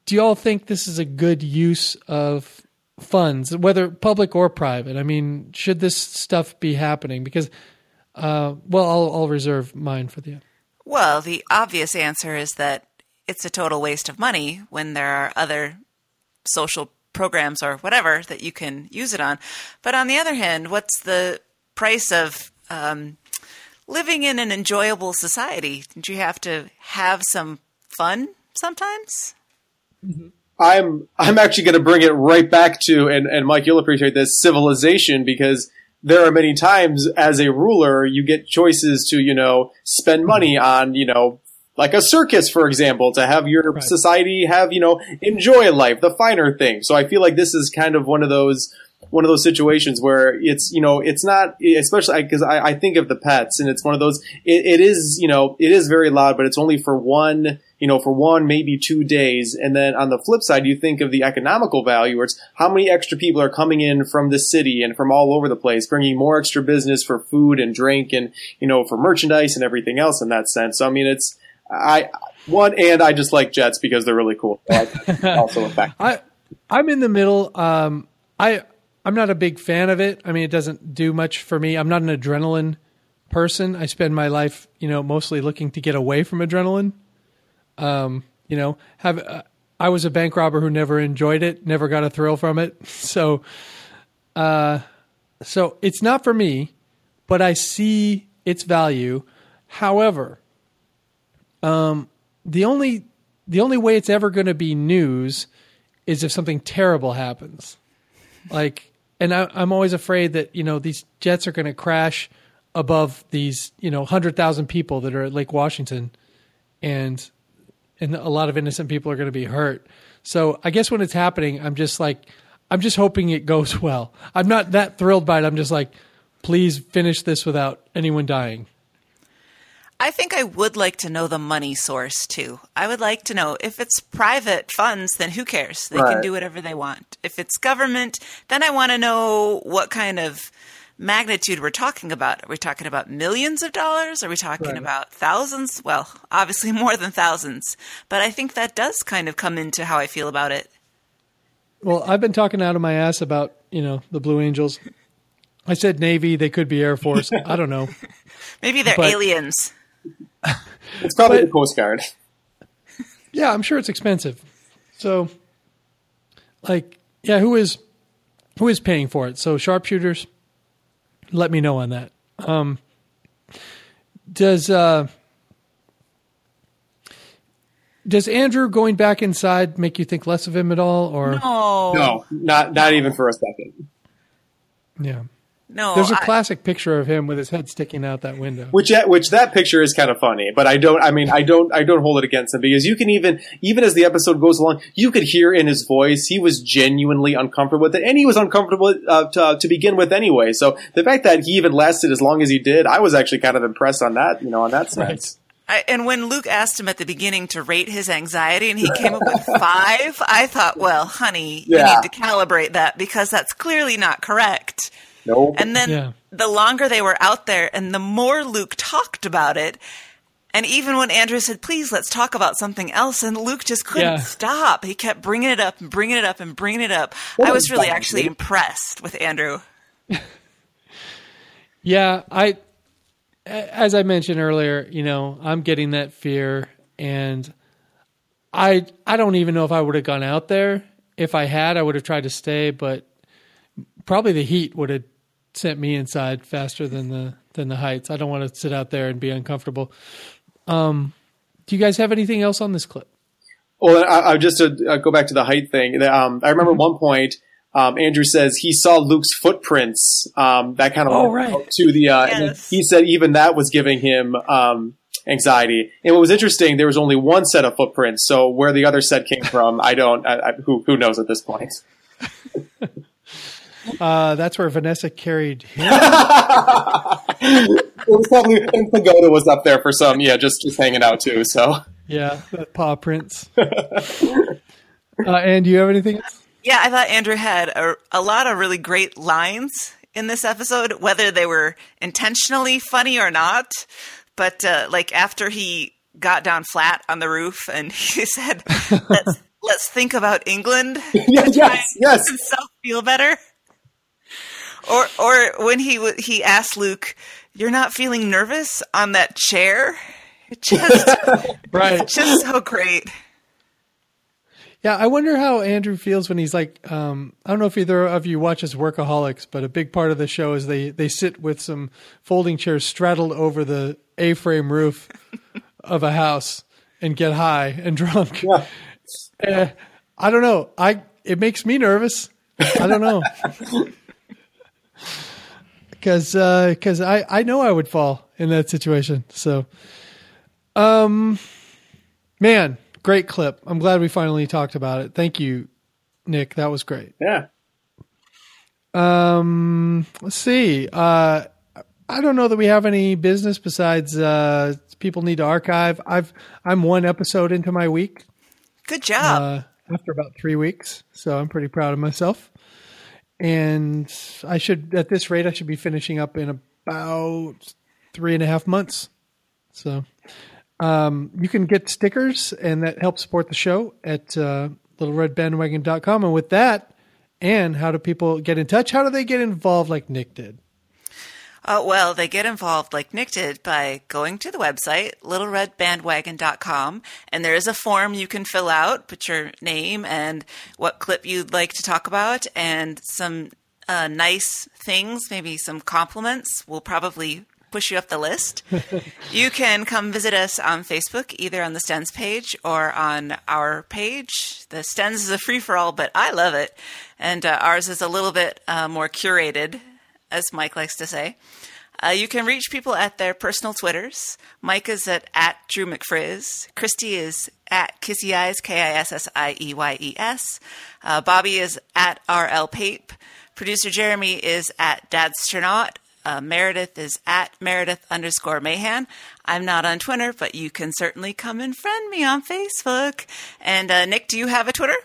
do y'all think this is a good use of funds, whether public or private? I mean, should this stuff be happening? Because, uh, well, I'll, I'll reserve mine for the end. Well, the obvious answer is that it's a total waste of money when there are other social programs or whatever that you can use it on. But on the other hand, what's the price of um, living in an enjoyable society? Don't you have to have some fun sometimes? I'm I'm actually going to bring it right back to and and Mike, you'll appreciate this civilization because there are many times as a ruler, you get choices to, you know, spend money on, you know, like a circus, for example, to have your Right. society have, you know, enjoy life, the finer things. So I feel like this is kind of one of those, one of those situations where it's, you know, it's not, especially because I, I think of the pets and it's one of those, it, it is, you know, it is very loud, but it's only for one, you know, for one, maybe two days. And then on the flip side, you think of the economical value where it's how many extra people are coming in from the city and from all over the place, bringing more extra business for food and drink and, you know, for merchandise and everything else in that sense. So, I mean, it's, I, one, and I just like jets because they're really cool. Also a fact. I I'm in the middle. Um, I I'm not a big fan of it. I mean, it doesn't do much for me. I'm not an adrenaline person. I spend my life, you know, mostly looking to get away from adrenaline. Um, you know, have uh, I was a bank robber who never enjoyed it, never got a thrill from it. So, uh, so it's not for me, but I see its value. However, um, the only the only way it's ever going to be news is if something terrible happens. Like, and I, I'm always afraid that you know these jets are going to crash above these you know hundred thousand people that are at Lake Washington, and and a lot of innocent people are going to be hurt. So I guess when it's happening, I'm just like, I'm just hoping it goes well. I'm not that thrilled by it. I'm just like, please finish this without anyone dying. I think I would like to know the money source too. I would like to know if it's private funds, then who cares? They can do whatever they want. If it's government, then I want to know what kind of magnitude we're talking about. Are we talking about millions of dollars? Are we talking Right. about thousands? Well, obviously more than thousands. But I think that does kind of come into how I feel about it. Well, I've been talking out of my ass about you know the Blue Angels. I said Navy. They could be Air Force. I don't know. Maybe they're But- aliens. It's probably But- the Coast Guard. Yeah, I'm sure it's expensive. So, like, yeah, who is who is paying for it? So, sharpshooters, let me know on that. Um, does uh, does Andrew going back inside make you think less of him at all, or Oh No, not not even for a second. yeah? No! There's a I- classic picture of him with his head sticking out that window. Which that, which that picture is kind of funny, but I don't. I mean, I don't. I don't hold it against him because you can even even as the episode goes along, you could hear in his voice he was genuinely uncomfortable with it, and he was uncomfortable uh, to, to begin with anyway. So the fact that he even lasted as long as he did, I was actually kind of impressed on that. You know, on that sense. I, and when Luke asked him at the beginning to rate his anxiety and he came up with five, I thought, well, honey, you need to calibrate that because that's clearly not correct. Nope. And then Yeah. the longer they were out there and the more Luke talked about it, and even when Andrew said, please, let's talk about something else, and Luke just couldn't Yeah. stop. He kept bringing it up and bringing it up and bringing it up. What I was was really that, actually Luke? impressed with Andrew. Yeah, I as I mentioned earlier, you know, I'm getting that fear and I I don't even know if I would have gone out there. If I had, I would have tried to stay, but probably the heat would have sent me inside faster than the than the heights. I don't want to sit out there and be uncomfortable. Um do you guys have anything else on this clip? Well, I, I just to uh, go back to the height thing. Um, I remember at one point. Um, Andrew says he saw Luke's footprints. Um, that kind of Oh, went right. to the. Uh, and Yes. he said even that was giving him um, anxiety. And what was interesting, there was only one set of footprints. So where the other set came from, I don't. I, I, who who knows at this point? Uh that's where Vanessa carried him. It was probably and Pagoda was up there for some. Yeah, just just hanging out too. So yeah, the paw prints. uh and do you have anything else? Yeah, I thought Andrew had a, a lot of really great lines in this episode, whether they were intentionally funny or not. But uh, like after he got down flat on the roof and he said, "Let's let's think about England." Yeah, yes, and yes. make himself feel better. Or or when he w- he asked Luke, "You're not feeling nervous on that chair?" It just Right. just so great. Yeah, I wonder how Andrew feels when he's like, um, I don't know if either of you watches Workaholics, but a big part of the show is they, they sit with some folding chairs straddled over the A frame roof of a house and get high and drunk. yeah. Uh, I don't know. I it makes me nervous. I don't know. Because because I I know I would fall in that situation. So, um, man, great clip. I'm glad we finally talked about it. Thank you, Nick. That was great. Yeah. Um, let's see. Uh, I don't know that we have any business besides uh, people need to archive. I've I'm one episode into my week Good job. uh, after about three weeks, so I'm pretty proud of myself. And I should, at this rate, I should be finishing up in about three and a half months. So um, you can get stickers, and that helps support the show at uh, littleredbandwagon.com. And with that, and how do people get in touch? How do they get involved like Nick did? Uh, well, they get involved like Nick did by going to the website, littleredbandwagon.com, and there is a form you can fill out, put your name and what clip you'd like to talk about, and some uh, nice things, maybe some compliments. will probably push you up the list. you can come visit us on Facebook, either on the Stens page or on our page. The Stens is a free for all, but I love it. And uh, ours is a little bit uh, more curated, as Mike likes to say. Uh, you can reach people at their personal Twitters. Mike is at, at Drew McFrizz. Christy is at Kissy Eyes, K I S S I E Y E S. Uh, Bobby is at RL Pape. Producer Jeremy is at Dadsternaut. Uh, Meredith is at Meredith underscore Mahan. I'm not on Twitter, but you can certainly come and friend me on Facebook. And uh, Nick, do you have a Twitter?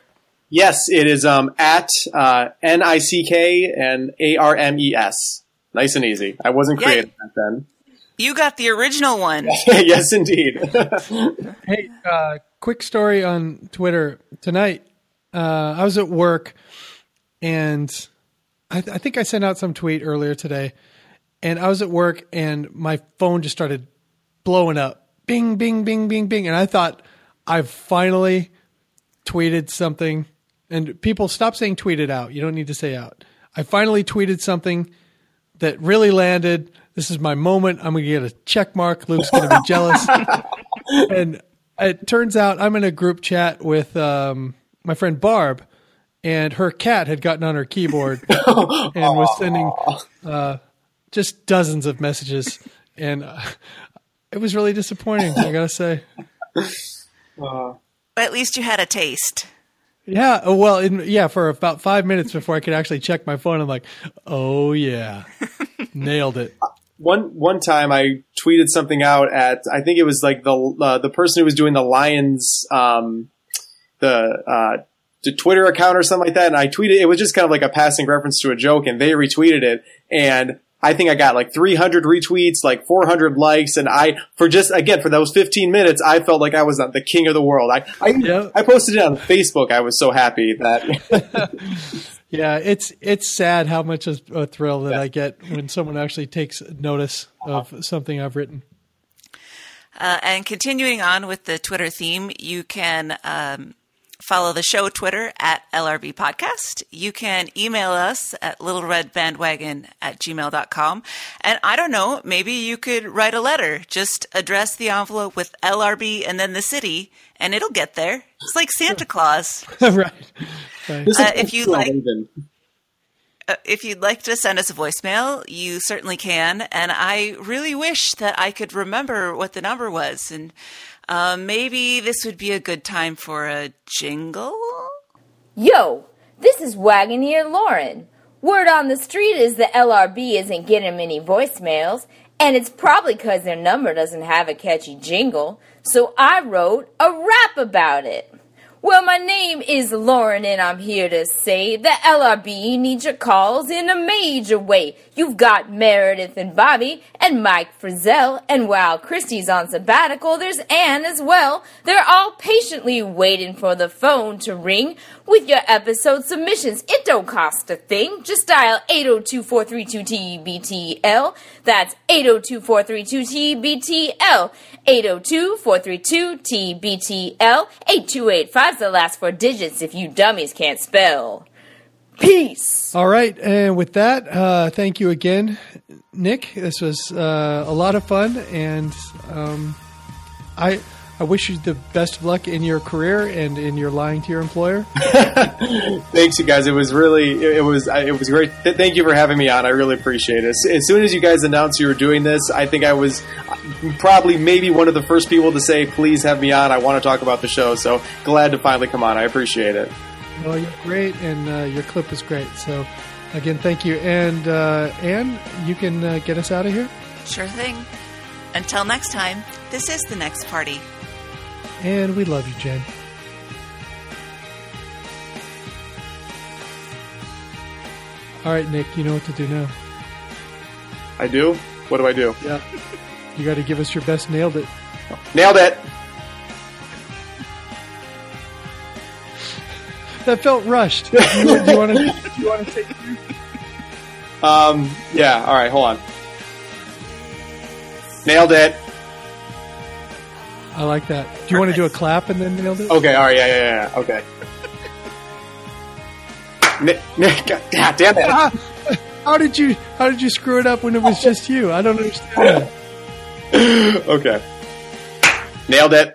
Yes, it is um, at uh, N I C K and A R M E S. Nice and easy. I wasn't Yeah. creative back then. You got the original one. yes, indeed. Hey, uh, quick story on Twitter tonight. Uh, I was at work, and I, I think I sent out some tweet earlier today. And I was at work, and my phone just started blowing up, bing, bing, bing, bing, bing, and I thought I've finally tweeted something. And people stop saying tweeted out. You don't need to say out. I finally tweeted something that really landed. This is my moment. I'm going to get a check mark. Luke's going to be jealous and it turns out I'm in a group chat with um, my friend Barb, and her cat had gotten on her keyboard and was sending uh, just dozens of messages, and uh, it was really disappointing. I gotta say, But at least you had a taste. Yeah. uh, Well, in, yeah, for about five minutes before I could actually check my phone, I'm like, oh yeah, nailed it. one one time I tweeted something out at I think it was like the uh, the person who was doing the Lions um, the uh, the Twitter account or something like that, and I tweeted it was just kind of like a passing reference to a joke, and they retweeted it, and I think I got like 300 retweets, like 400 likes, and I for just again for those 15 minutes, I felt like I was the king of the world. I I, Yeah. I posted it on Facebook. I was so happy that Yeah, it's it's sad how much of a thrill that I get when someone actually takes notice of something I've written. Uh, and continuing on with the Twitter theme, you can um, follow the show Twitter at LRB Podcast. You can email us at littleredbandwagon at gmail.com. And I don't know, maybe you could write a letter. Just address the envelope with LRB and then the city, and it'll get there. It's like Santa Claus. right. right. Uh, if you'd like- even. Uh, if you'd like to send us a voicemail, you certainly can. And I really wish that I could remember what the number was. And uh, maybe this would be a good time for a jingle. Yo, this is Wagoneer Lauren. Word on the street is the LRB isn't getting many voicemails, and it's probably because their number doesn't have a catchy jingle, so I wrote a rap about it. Well, my name is Lauren, and I'm here to say the LRB needs your calls in a major way. You've got Meredith and Bobby and Mike Frizzell, and while Christy's on sabbatical, there's Ann as well. They're all patiently waiting for the phone to ring with your episode submissions. It don't cost a thing. Just dial 802-432-TBTL. That's 802-432-TBTL. 802-432-TBTL. 8285's the last four digits if you dummies can't spell. Peace. All right, and with that, uh, thank you again, Nick. This was uh, a lot of fun, and um, I I wish you the best of luck in your career and in your lying to your employer. Thanks, you guys. It was really, it, it was, it was great. Thank you for having me on. I really appreciate it. As, as soon as you guys announced you were doing this, I think I was probably maybe one of the first people to say, "Please have me on. I want to talk about the show." So glad to finally come on. I appreciate it. Well, you're great, and uh, your clip is great. So, again, thank you. And uh, Ann, you can uh, get us out of here. Sure thing. Until next time, this is the next party. And we love you, Jen. All right, Nick, you know what to do now. I do. What do I do? Yeah. You got to give us your best nailed it. Nailed it. That felt rushed. Do you, want to? Do you want to take? Um. Yeah. All right. Hold on. Nailed it. I like that. Do you want to do a clap and then nailed it? Okay. All right. Yeah. Yeah. Yeah. Okay. Nick, Nick, God, damn it. Ah, how did you? How did you screw it up when it was just you? I don't understand. Okay. Nailed it.